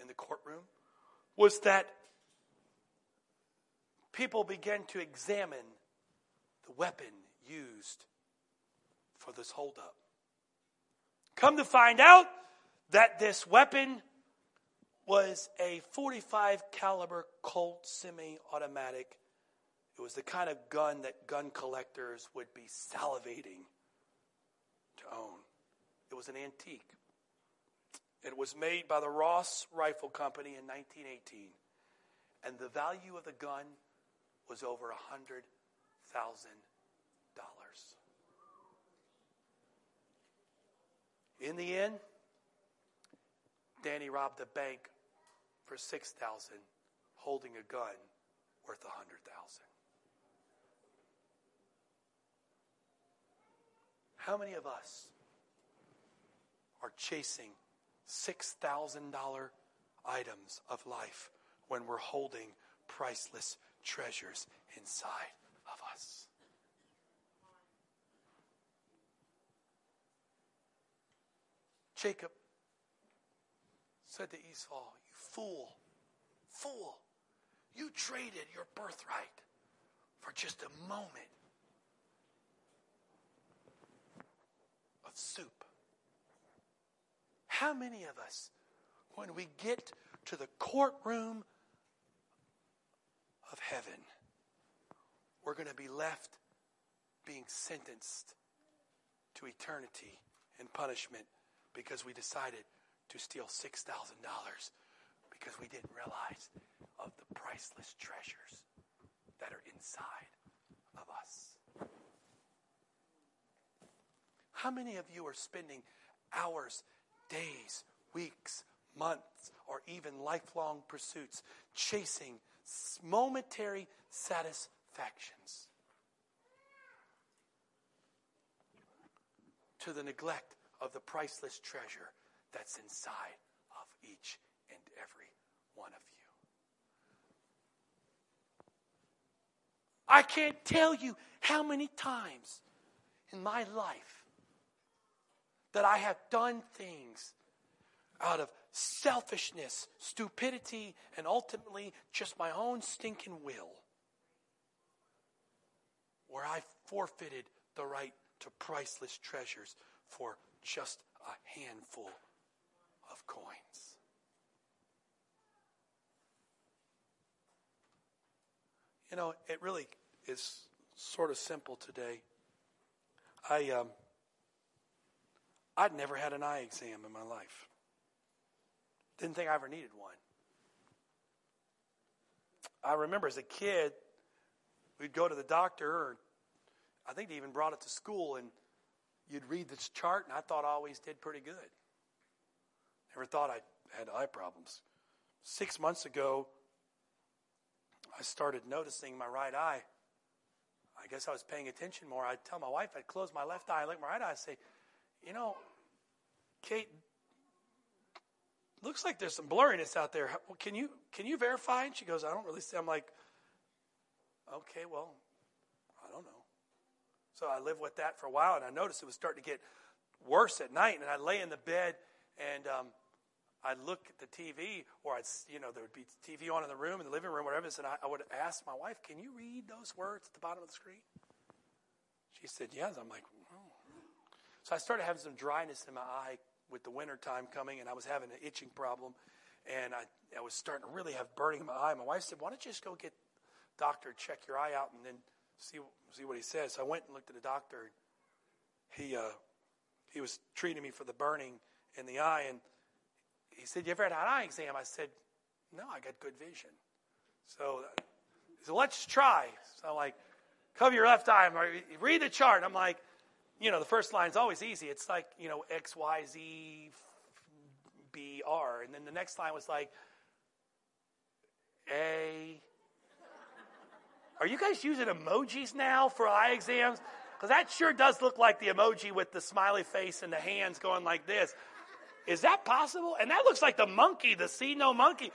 in the courtroom was that people began to examine the weapon used for this holdup. Come to find out that this weapon was a 45 caliber Colt semi-automatic. It was the kind of gun that gun collectors would be salivating to own. It was an antique. It was made by the Ross Rifle Company in 1918, and the value of the gun was over $100,000 In the end, Danny robbed a bank for six thousand, holding a gun worth a hundred thousand. How many of us are chasing $6,000 items of life when we're holding priceless treasures inside of us? Jacob said to Esau, You fool, fool, you traded your birthright for just a moment of soup. How many of us, when we get to the courtroom of heaven, we're going to be left being sentenced to eternity and punishment because we decided to steal $6,000 because we didn't realize of the priceless treasures that are inside of us. How many of you are spending hours days, weeks, months, or even lifelong pursuits, chasing momentary satisfactions to the neglect of the priceless treasure that's inside of each and every one of you. I can't tell you how many times in my life that I have done things out of selfishness, stupidity, and ultimately just my own stinking will, where I forfeited the right to priceless treasures for just a handful of coins. You know, it really is sort of simple today. I um, I'd never had an eye exam in my life. Didn't think I ever needed one. I remember as a kid, we'd go to the doctor, or I think they even brought it to school, and you'd read this chart, and I thought I always did pretty good. Never thought I had eye problems. Six months ago, I started noticing my right eye. I guess I was paying attention more. I'd tell my wife, I'd close my left eye, look my right eye, I'd say, you know, Kate, looks like there's some blurriness out there. Can you can you verify? And she goes, I don't really see. I'm like, okay, well, I. So I lived with that for a while, and I noticed it was starting to get worse at night. And I'd lay in the bed, and um, I'd look at the TV, or I'd, you know, there would be TV on in the room, in the living room, whatever. And I, I would ask my wife, "Can you read those words at the bottom of the screen?" She said, "Yes." I'm like, so I started having some dryness in my eye with the winter time coming, and I was having an itching problem, and I, I was starting to really have burning in my eye. My wife said, "Why don't you just go get doctor, check your eye out, and then see see what he says?" So I went and looked at the doctor. He uh, he was treating me for the burning in the eye, and he said, "You ever had an eye exam?" I said, "No, I got good vision." So he said, "Let's try." So I'm like, "Cover your left eye." Like, read the chart. I'm like you know, the first line's always easy. It's like, you know, X, Y, Z, B, R. And then the next line was like, A. Are you guys using emojis now for eye exams? Because that sure does look like the emoji with the smiley face and the hands going like this. Is that possible? And that looks like the monkey, the see no monkey.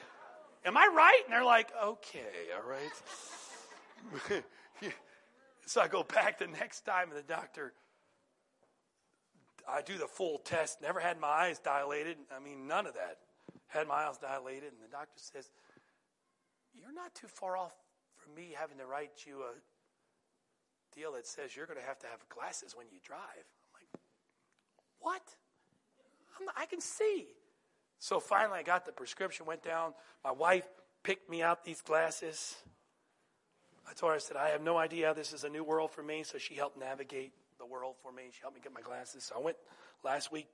Am I right? And they're like, okay, all right. so I go back the next time, and the doctor I do the full test, never had my eyes dilated. I mean, none of that. Had my eyes dilated, and the doctor says, You're not too far off me having to write you a deal that says you're going to have to have glasses when you drive. I'm like, What? Not, i can see. So finally, I got the prescription, went down. My wife picked me out these glasses. I told her, I said, I have no idea. This is a new world for me. So she helped navigate the world for me. She helped me get my glasses. So I went last week,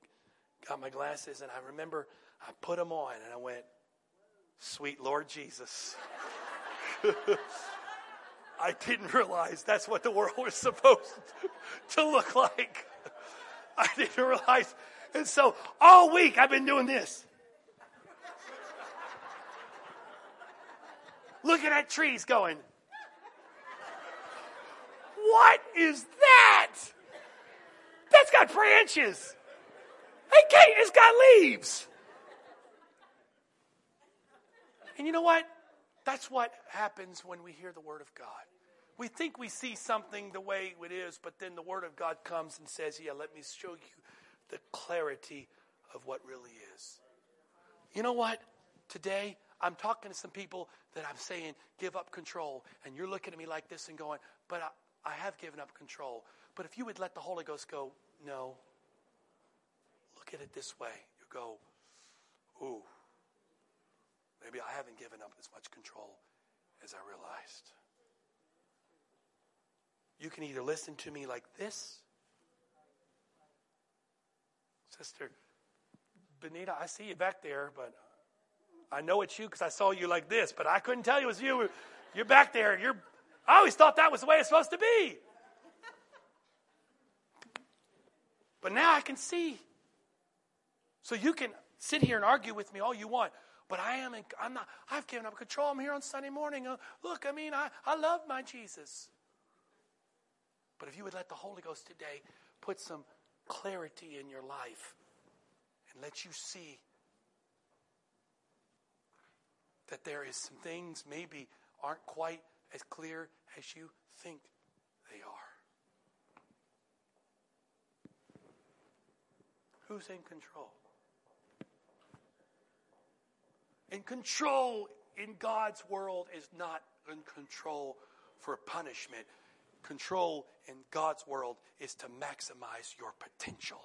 got my glasses, and I remember I put them on and I went, Sweet Lord Jesus. I didn't realize that's what the world was supposed to look like. I didn't realize. And so all week I've been doing this. Looking at trees going, What is that? That's got branches. Hey, Kate, it's got leaves. And you know what? That's what happens when we hear the Word of God. We think we see something the way it is, but then the Word of God comes and says, Yeah, let me show you the clarity of what really is. You know what? Today, I'm talking to some people that I'm saying, give up control. And you're looking at me like this and going, but I, I have given up control. But if you would let the Holy Ghost go, no. Look at it this way. You go, ooh, maybe I haven't given up as much control as I realized. You can either listen to me like this, Sister Benita, I see you back there, but I know it's you because I saw you like this, but I couldn't tell you it was you. You're back there. You're, I always thought that was the way it's supposed to be. But now I can see. So you can sit here and argue with me all you want, but I am. In, I'm not. I've given up control. I'm here on Sunday morning. Uh, look, I mean, I, I love my Jesus. But if you would let the Holy Ghost today put some clarity in your life and let you see that there is some things maybe aren't quite as clear as you think they are. Who's in control? In control in God's world is not in control for punishment control in God's world is to maximize your potential.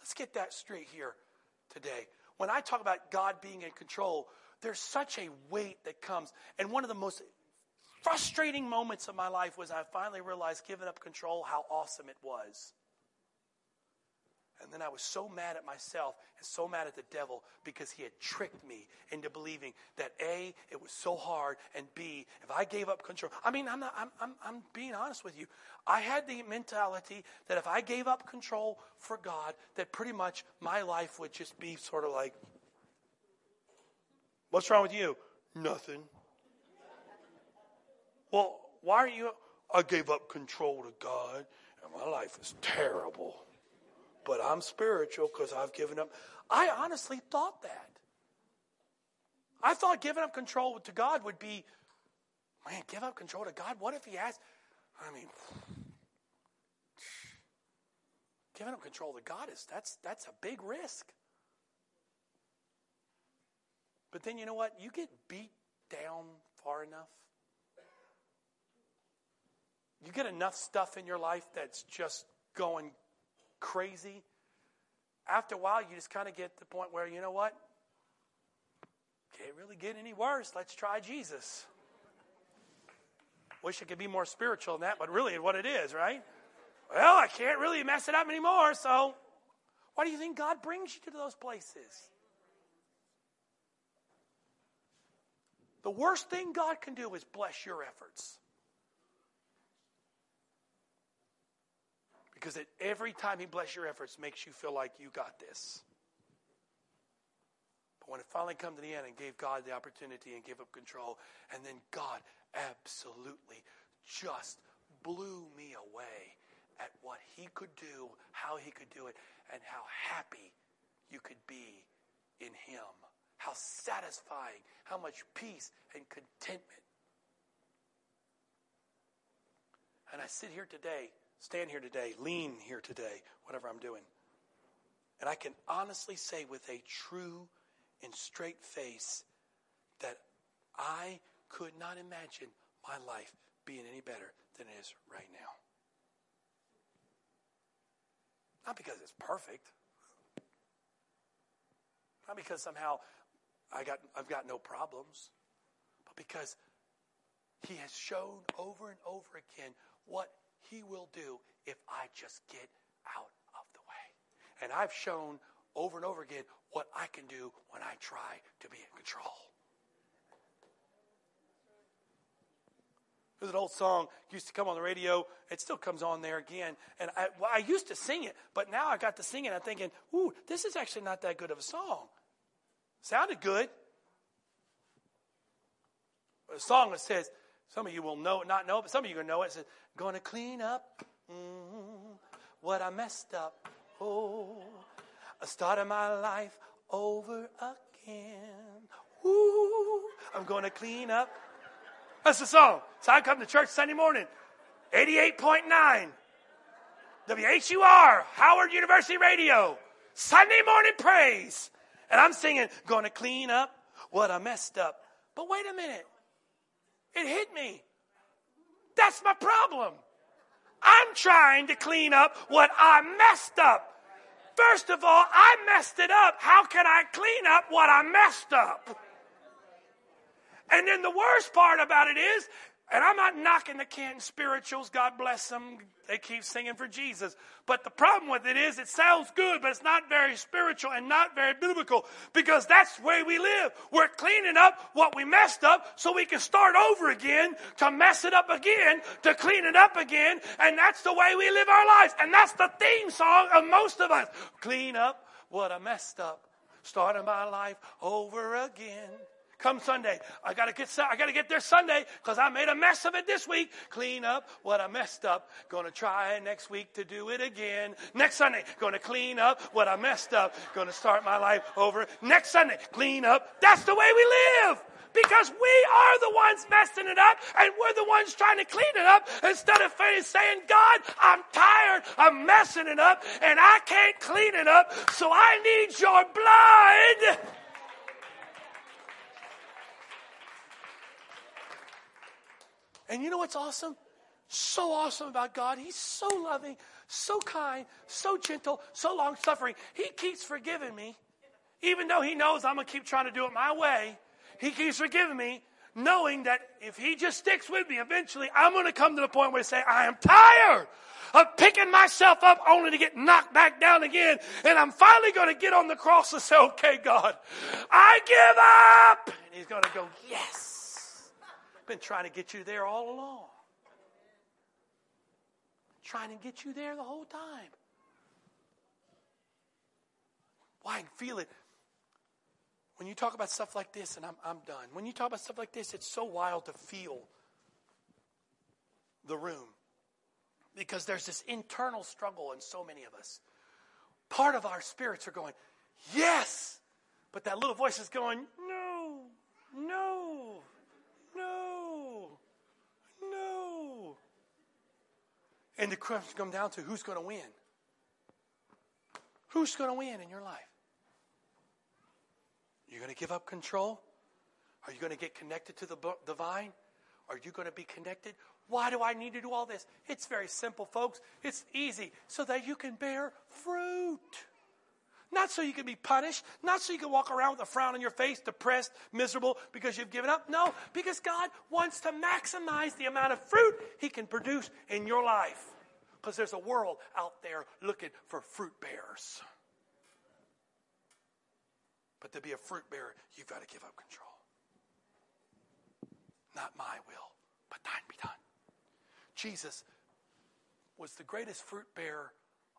Let's get that straight here today. When I talk about God being in control, there's such a weight that comes. And one of the most frustrating moments of my life was I finally realized giving up control how awesome it was. And then I was so mad at myself and so mad at the devil because he had tricked me into believing that A, it was so hard, and B, if I gave up control. I mean, I'm, not, I'm, I'm, I'm being honest with you. I had the mentality that if I gave up control for God, that pretty much my life would just be sort of like, what's wrong with you? Nothing. Well, why are you? I gave up control to God, and my life is terrible but I'm spiritual because I've given up. I honestly thought that. I thought giving up control to God would be, man, give up control to God. What if He has, I mean, giving up control to God is that's that's a big risk. But then you know what? You get beat down far enough. You get enough stuff in your life that's just going crazy. After a while, you just kind of get to the point where, you know what? Can't really get any worse. Let's try Jesus. Wish it could be more spiritual than that, but really what it is, right? Well, I can't really mess it up anymore, so why do you think God brings you to those places? The worst thing God can do is bless your efforts. Because every time He blesses your efforts, makes you feel like you got this. But when it finally come to the end and gave God the opportunity and gave up control, and then God absolutely just blew me away at what He could do, how He could do it, and how happy you could be in Him. How satisfying, how much peace and contentment. And I sit here today stand here today, lean here today, whatever I'm doing. And I can honestly say with a true and straight face that I could not imagine my life being any better than it is right now. Not because it's perfect. Not because somehow I got, I've got no problems, but because He has shown over and over again what he will do if I just get out of the way. And I've shown over and over again what I can do when I try to be in control. There's an old song used to come on the radio. It still comes on there again. And I, well, I used to sing it, but now I got to sing it. I'm thinking, ooh, this is actually not that good of a song. Sounded good. A song that says, some of you will know, not know, it, but some of you will know it. It says, "Gonna clean up mm, what I messed up. Oh, I started my life over again. Ooh, I'm gonna clean up." That's the song. So I come to church Sunday morning, 88.9. WHUR, Howard University Radio, Sunday morning praise. And I'm singing, gonna clean up what I messed up. But wait a minute. It hit me. That's my problem. I'm trying to clean up what I messed up. First of all, I messed it up. How can I clean up what I messed up? And then the worst part about it is, and I'm not knocking the Canton spirituals, God bless them. They keep singing for Jesus. But the problem with it is it sounds good, but it's not very spiritual and not very biblical because that's the way we live. We're cleaning up what we messed up so we can start over again, to mess it up again, to clean it up again. And that's the way we live our lives. And that's the theme song of most of us. Clean up what I messed up, starting my life over again. Come Sunday, I gotta get I gotta get there Sunday because I made a mess of it this week. Clean up what I messed up. Gonna try next week to do it again. Next Sunday, gonna clean up what I messed up. Gonna start my life over. Next Sunday, clean up. That's the way we live because we are the ones messing it up and we're the ones trying to clean it up instead of saying, God, I'm tired, I'm messing it up and I can't clean it up, so I need your blood. And you know what's awesome? So awesome about God. He's so loving, so kind, so gentle, so long suffering. He keeps forgiving me. Even though He knows I'm going to keep trying to do it my way, He keeps forgiving me, knowing that if He just sticks with me, eventually I'm going to come to the point where I say, I am tired of picking myself up only to get knocked back down again. And I'm finally going to get on the cross and say, okay, God, I give up. And He's going to go, yes been trying to get you there all along. Trying to get you there the whole time. Why well, feel it. When you talk about stuff like this, and I'm, I'm done. When you talk about stuff like this, it's so wild to feel the room. Because there's this internal struggle in so many of us. Part of our spirits are going, yes. But that little voice is going, no, no. No. And the question comes down to who's going to win? Who's going to win in your life? You're going to give up control? Are you going to get connected to the, the vine? Are you going to be connected? Why do I need to do all this? It's very simple, folks. It's easy so that you can bear fruit. Not so you can be punished, not so you can walk around with a frown on your face, depressed, miserable because you've given up. No, because God wants to maximize the amount of fruit He can produce in your life. Because there's a world out there looking for fruit bearers. But to be a fruit bearer, you've got to give up control. Not my will, but thine be done. Jesus was the greatest fruit bearer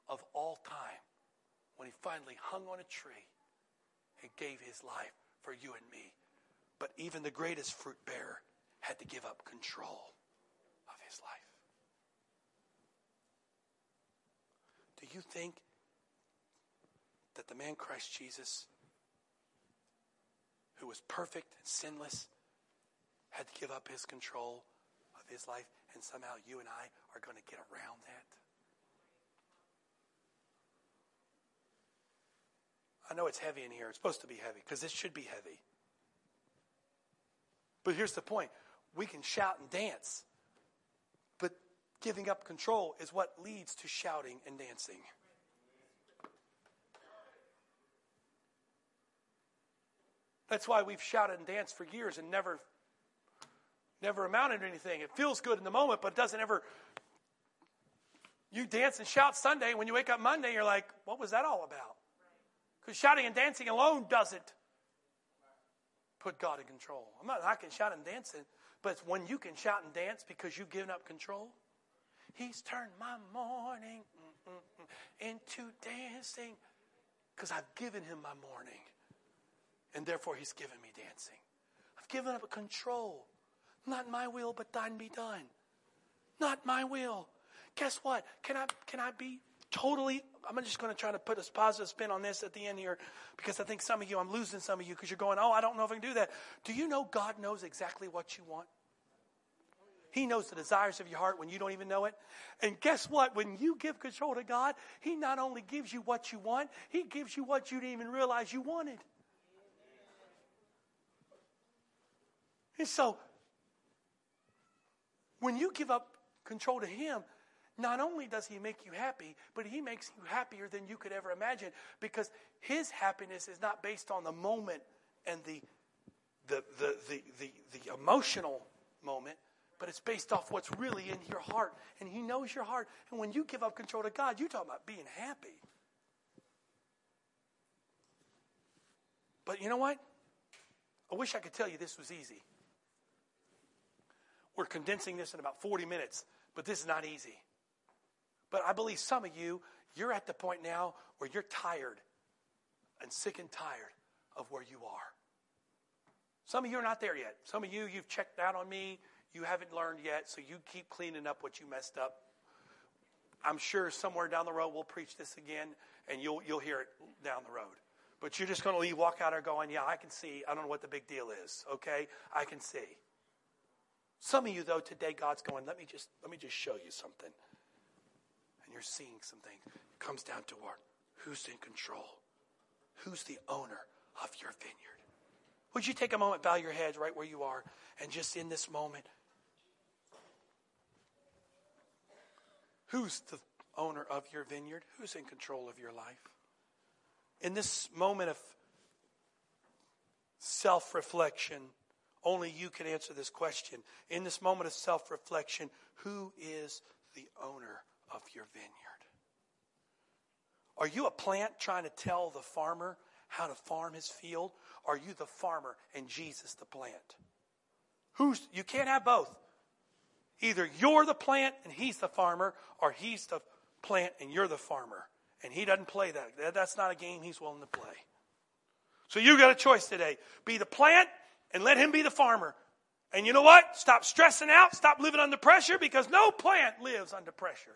of all time when he finally hung on a tree and gave his life for you and me. But even the greatest fruit bearer had to give up control of his life. Do you think that the man Christ Jesus, who was perfect and sinless, had to give up his control of his life, and somehow you and I are going to get around that? I know it's heavy in here. It's supposed to be heavy because this should be heavy. But here's the point we can shout and dance, but giving up control is what leads to shouting and dancing. That's why we've shouted and danced for years and never never amounted to anything. It feels good in the moment, but it doesn't ever you dance and shout Sunday, when you wake up Monday, you're like, what was that all about? Shouting and dancing alone doesn't put God in control. I'm not I can shout and dancing, but it's when you can shout and dance because you've given up control. He's turned my morning into dancing because I've given him my morning. And therefore, he's given me dancing. I've given up control. Not my will, but thine be done. Not my will. Guess what? Can I, can I be totally, I'm just going to try to put a positive spin on this at the end here because I think some of you, I'm losing some of you because you're going, oh, I don't know if I can do that. Do you know God knows exactly what you want? He knows the desires of your heart when you don't even know it. And guess what? When you give control to God, He not only gives you what you want, He gives you what you didn't even realize you wanted. And so, when you give up control to Him, not only does He make you happy, but He makes you happier than you could ever imagine because His happiness is not based on the moment and the, the, the, the, the, the emotional moment, but it's based off what's really in your heart. And He knows your heart. And when you give up control to God, you're talking about being happy. But you know what? I wish I could tell you this was easy. We're condensing this in about 40 minutes, but this is not easy. But I believe some of you, you're at the point now where you're tired and sick and tired of where you are. Some of you are not there yet. Some of you, you've checked out on me. You haven't learned yet, so you keep cleaning up what you messed up. I'm sure somewhere down the road we'll preach this again, and you'll you'll hear it down the road. But you're just going to leave, walk out there going, "Yeah, I can see. I don't know what the big deal is. Okay, I can see." Some of you, though, today God's going, "Let me just let me just show you something." You're seeing something. It comes down to what? Who's in control? Who's the owner of your vineyard? Would you take a moment, bow your heads right where you are, and just in this moment, who's the owner of your vineyard? Who's in control of your life? In this moment of self reflection, only you can answer this question. In this moment of self reflection, who is the owner of your vineyard? Are you a plant trying to tell the farmer how to farm his field? Are you the farmer and Jesus the plant? Who's you can't have both. Either you're the plant and he's the farmer, or he's the plant and you're the farmer. And he doesn't play that. That's not a game he's willing to play. So you got a choice today. Be the plant and let him be the farmer. And you know what? Stop stressing out. Stop living under pressure because no plant lives under pressure.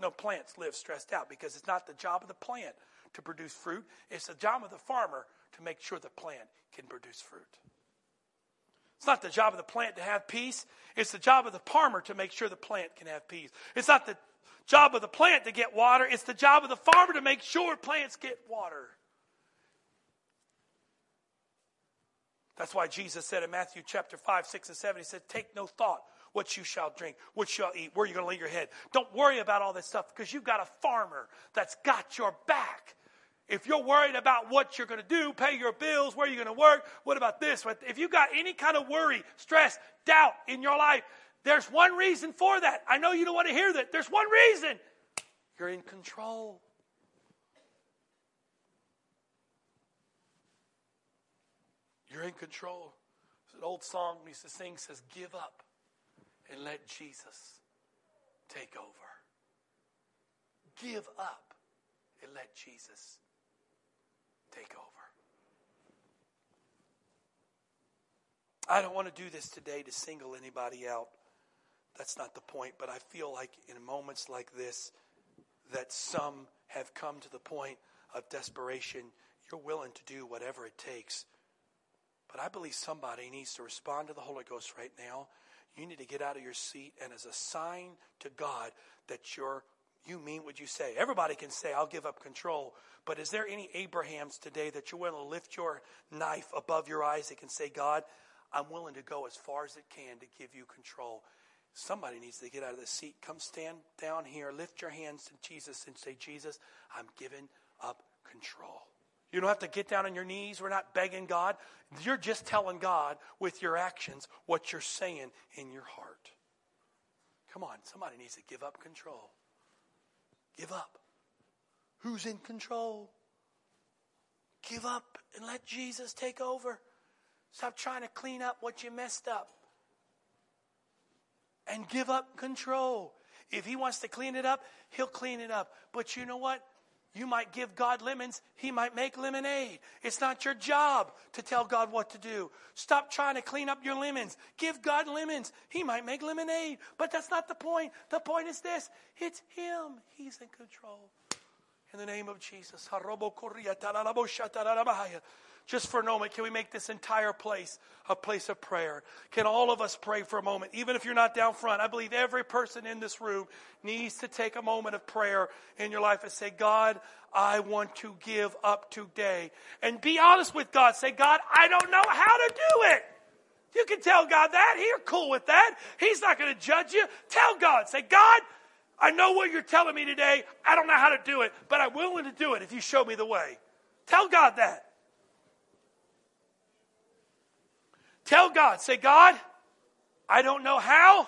No plants live stressed out because it's not the job of the plant to produce fruit. It's the job of the farmer to make sure the plant can produce fruit. It's not the job of the plant to have peace. It's the job of the farmer to make sure the plant can have peace. It's not the job of the plant to get water. It's the job of the farmer to make sure plants get water. That's why Jesus said in Matthew chapter 5, 6, and 7, He said, Take no thought what you shall drink, what you shall eat, where you're going to lay your head. Don't worry about all this stuff because you've got a farmer that's got your back. If you're worried about what you're going to do, pay your bills, where you're going to work, what about this? If you've got any kind of worry, stress, doubt in your life, there's one reason for that. I know you don't want to hear that. There's one reason. You're in control. You're in control. An old song we used to sing says, Give up and let Jesus take over. Give up and let Jesus take over. I don't want to do this today to single anybody out. That's not the point, but I feel like in moments like this that some have come to the point of desperation. You're willing to do whatever it takes. But I believe somebody needs to respond to the Holy Ghost right now you need to get out of your seat and as a sign to God that you're you mean what you say. Everybody can say, I'll give up control. But is there any Abrahams today that you're willing to lift your knife above your eyes that can say, God, I'm willing to go as far as it can to give you control? Somebody needs to get out of the seat. Come stand down here, lift your hands to Jesus and say, Jesus, I'm giving up control. You don't have to get down on your knees. We're not begging God. You're just telling God with your actions what you're saying in your heart. Come on, somebody needs to give up control. Give up. Who's in control? Give up and let Jesus take over. Stop trying to clean up what you messed up. And give up control. If He wants to clean it up, He'll clean it up. But you know what? You might give God lemons, He might make lemonade. It's not your job to tell God what to do. Stop trying to clean up your lemons. Give God lemons. He might make lemonade. But that's not the point. The point is this it's Him, He's in control. In the name of Jesus. Just for a moment, can we make this entire place a place of prayer? Can all of us pray for a moment? Even if you're not down front, I believe every person in this room needs to take a moment of prayer in your life and say, God, I want to give up today. And be honest with God. Say, God, I don't know how to do it. You can tell God that. You're cool with that. He's not going to judge you. Tell God. Say, God, I know what you're telling me today. I don't know how to do it, but I'm willing to do it if you show me the way. Tell God that. Tell God, say, God, I don't know how.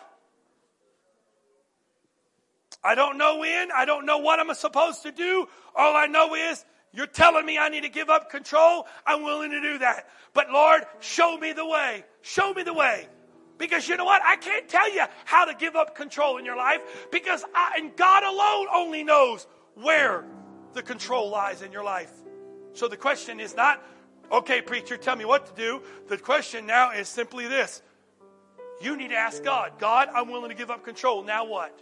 I don't know when. I don't know what I'm supposed to do. All I know is you're telling me I need to give up control. I'm willing to do that. But Lord, show me the way. Show me the way. Because you know what? I can't tell you how to give up control in your life because I, and God alone only knows where the control lies in your life. So the question is not Okay, preacher, tell me what to do. The question now is simply this You need to ask God, God, I'm willing to give up control. Now what?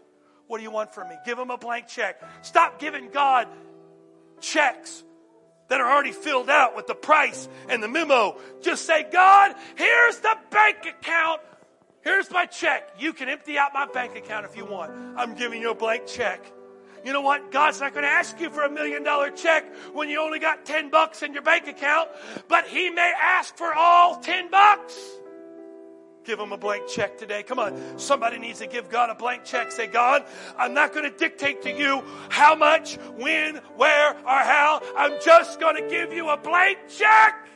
What do you want from me? Give him a blank check. Stop giving God checks that are already filled out with the price and the memo. Just say, God, here's the bank account. Here's my check. You can empty out my bank account if you want. I'm giving you a blank check. You know what? God's not going to ask you for a million dollar check when you only got 10 bucks in your bank account, but He may ask for all 10 bucks. Give him a blank check today. Come on. Somebody needs to give God a blank check. Say, God, I'm not going to dictate to you how much, when, where, or how. I'm just going to give you a blank check.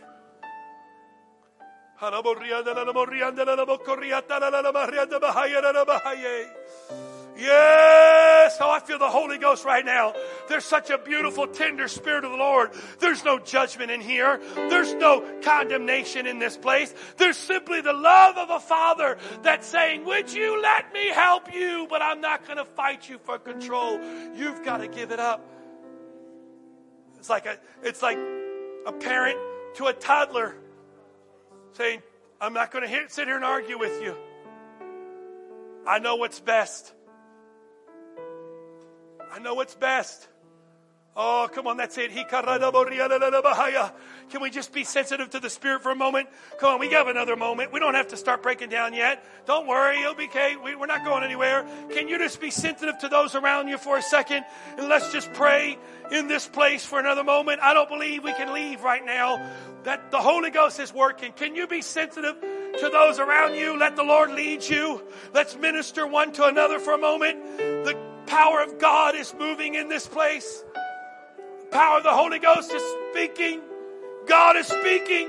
Yes. Oh, I feel the Holy Ghost right now. There's such a beautiful, tender spirit of the Lord. There's no judgment in here. There's no condemnation in this place. There's simply the love of a father that's saying, would you let me help you? But I'm not going to fight you for control. You've got to give it up. It's like a, it's like a parent to a toddler saying, I'm not going to sit here and argue with you. I know what's best. I know what's best. Oh, come on, that's it. Can we just be sensitive to the Spirit for a moment? Come on, we have another moment. We don't have to start breaking down yet. Don't worry, it'll be okay. We're not going anywhere. Can you just be sensitive to those around you for a second? And let's just pray in this place for another moment. I don't believe we can leave right now. That the Holy Ghost is working. Can you be sensitive to those around you? Let the Lord lead you. Let's minister one to another for a moment. The power of God is moving in this place. The power of the Holy Ghost is speaking. God is speaking.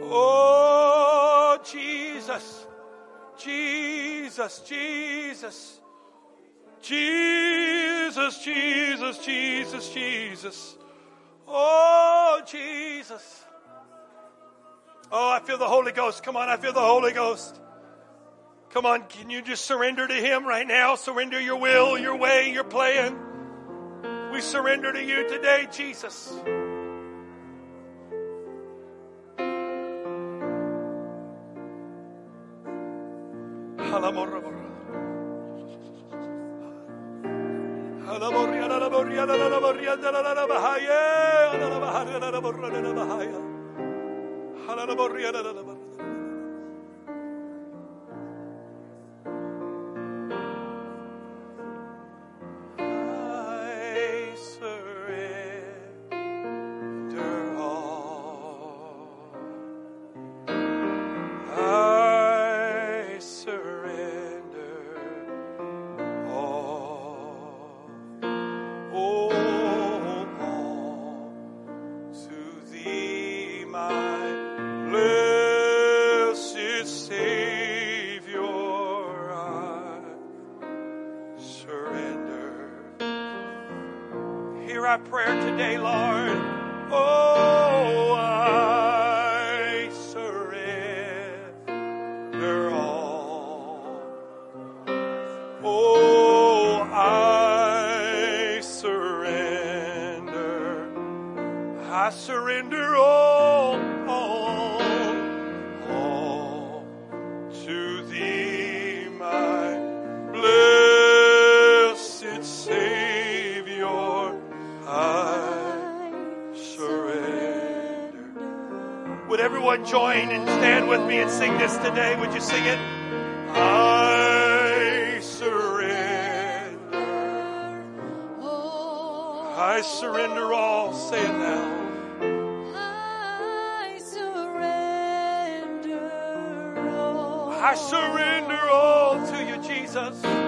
Oh, Jesus. Jesus, Jesus. Jesus, Jesus, Jesus, Jesus. Oh, Jesus. Oh, I feel the Holy Ghost. Come on, I feel the Holy Ghost. Come on, can you just surrender to Him right now? Surrender your will, your way, your plan we surrender to you today, Jesus. today? Would you sing it? I surrender. I surrender all. Say it now. I surrender all. I surrender all to you, Jesus.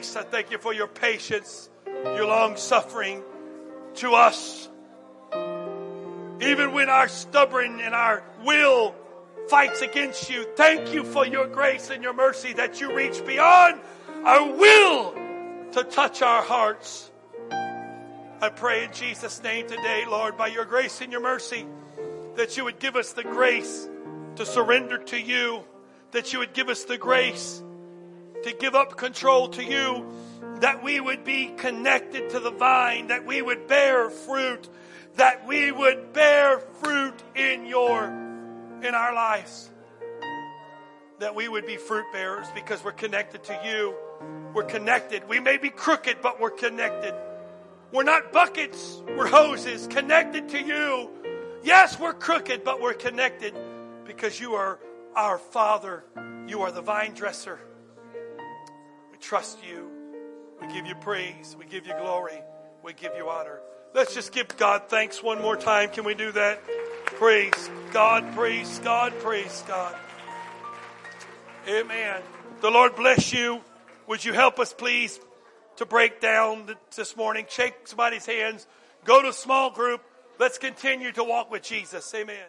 grace. I thank you for your patience, your long suffering to us. Even when our stubborn and our will fights against you, thank you for your grace and your mercy that you reach beyond our will to touch our hearts. I pray in Jesus' name today, Lord, by your grace and your mercy, that you would give us the grace to surrender to you, that you would give us the grace up control to you, that we would be connected to the vine, that we would bear fruit, that we would bear fruit in your in our lives. That we would be fruit bearers because we're connected to you. We're connected. We may be crooked, but we're connected. We're not buckets, we're hoses connected to you. Yes, we're crooked, but we're connected because you are our Father. You are the vine dresser. Trust you. We give you praise. We give you glory. We give you honor. Let's just give God thanks one more time. Can we do that? Praise God, praise God, praise God. Amen. The Lord bless you. Would you help us, please, to break down this morning? Shake somebody's hands. Go to a small group. Let's continue to walk with Jesus. Amen.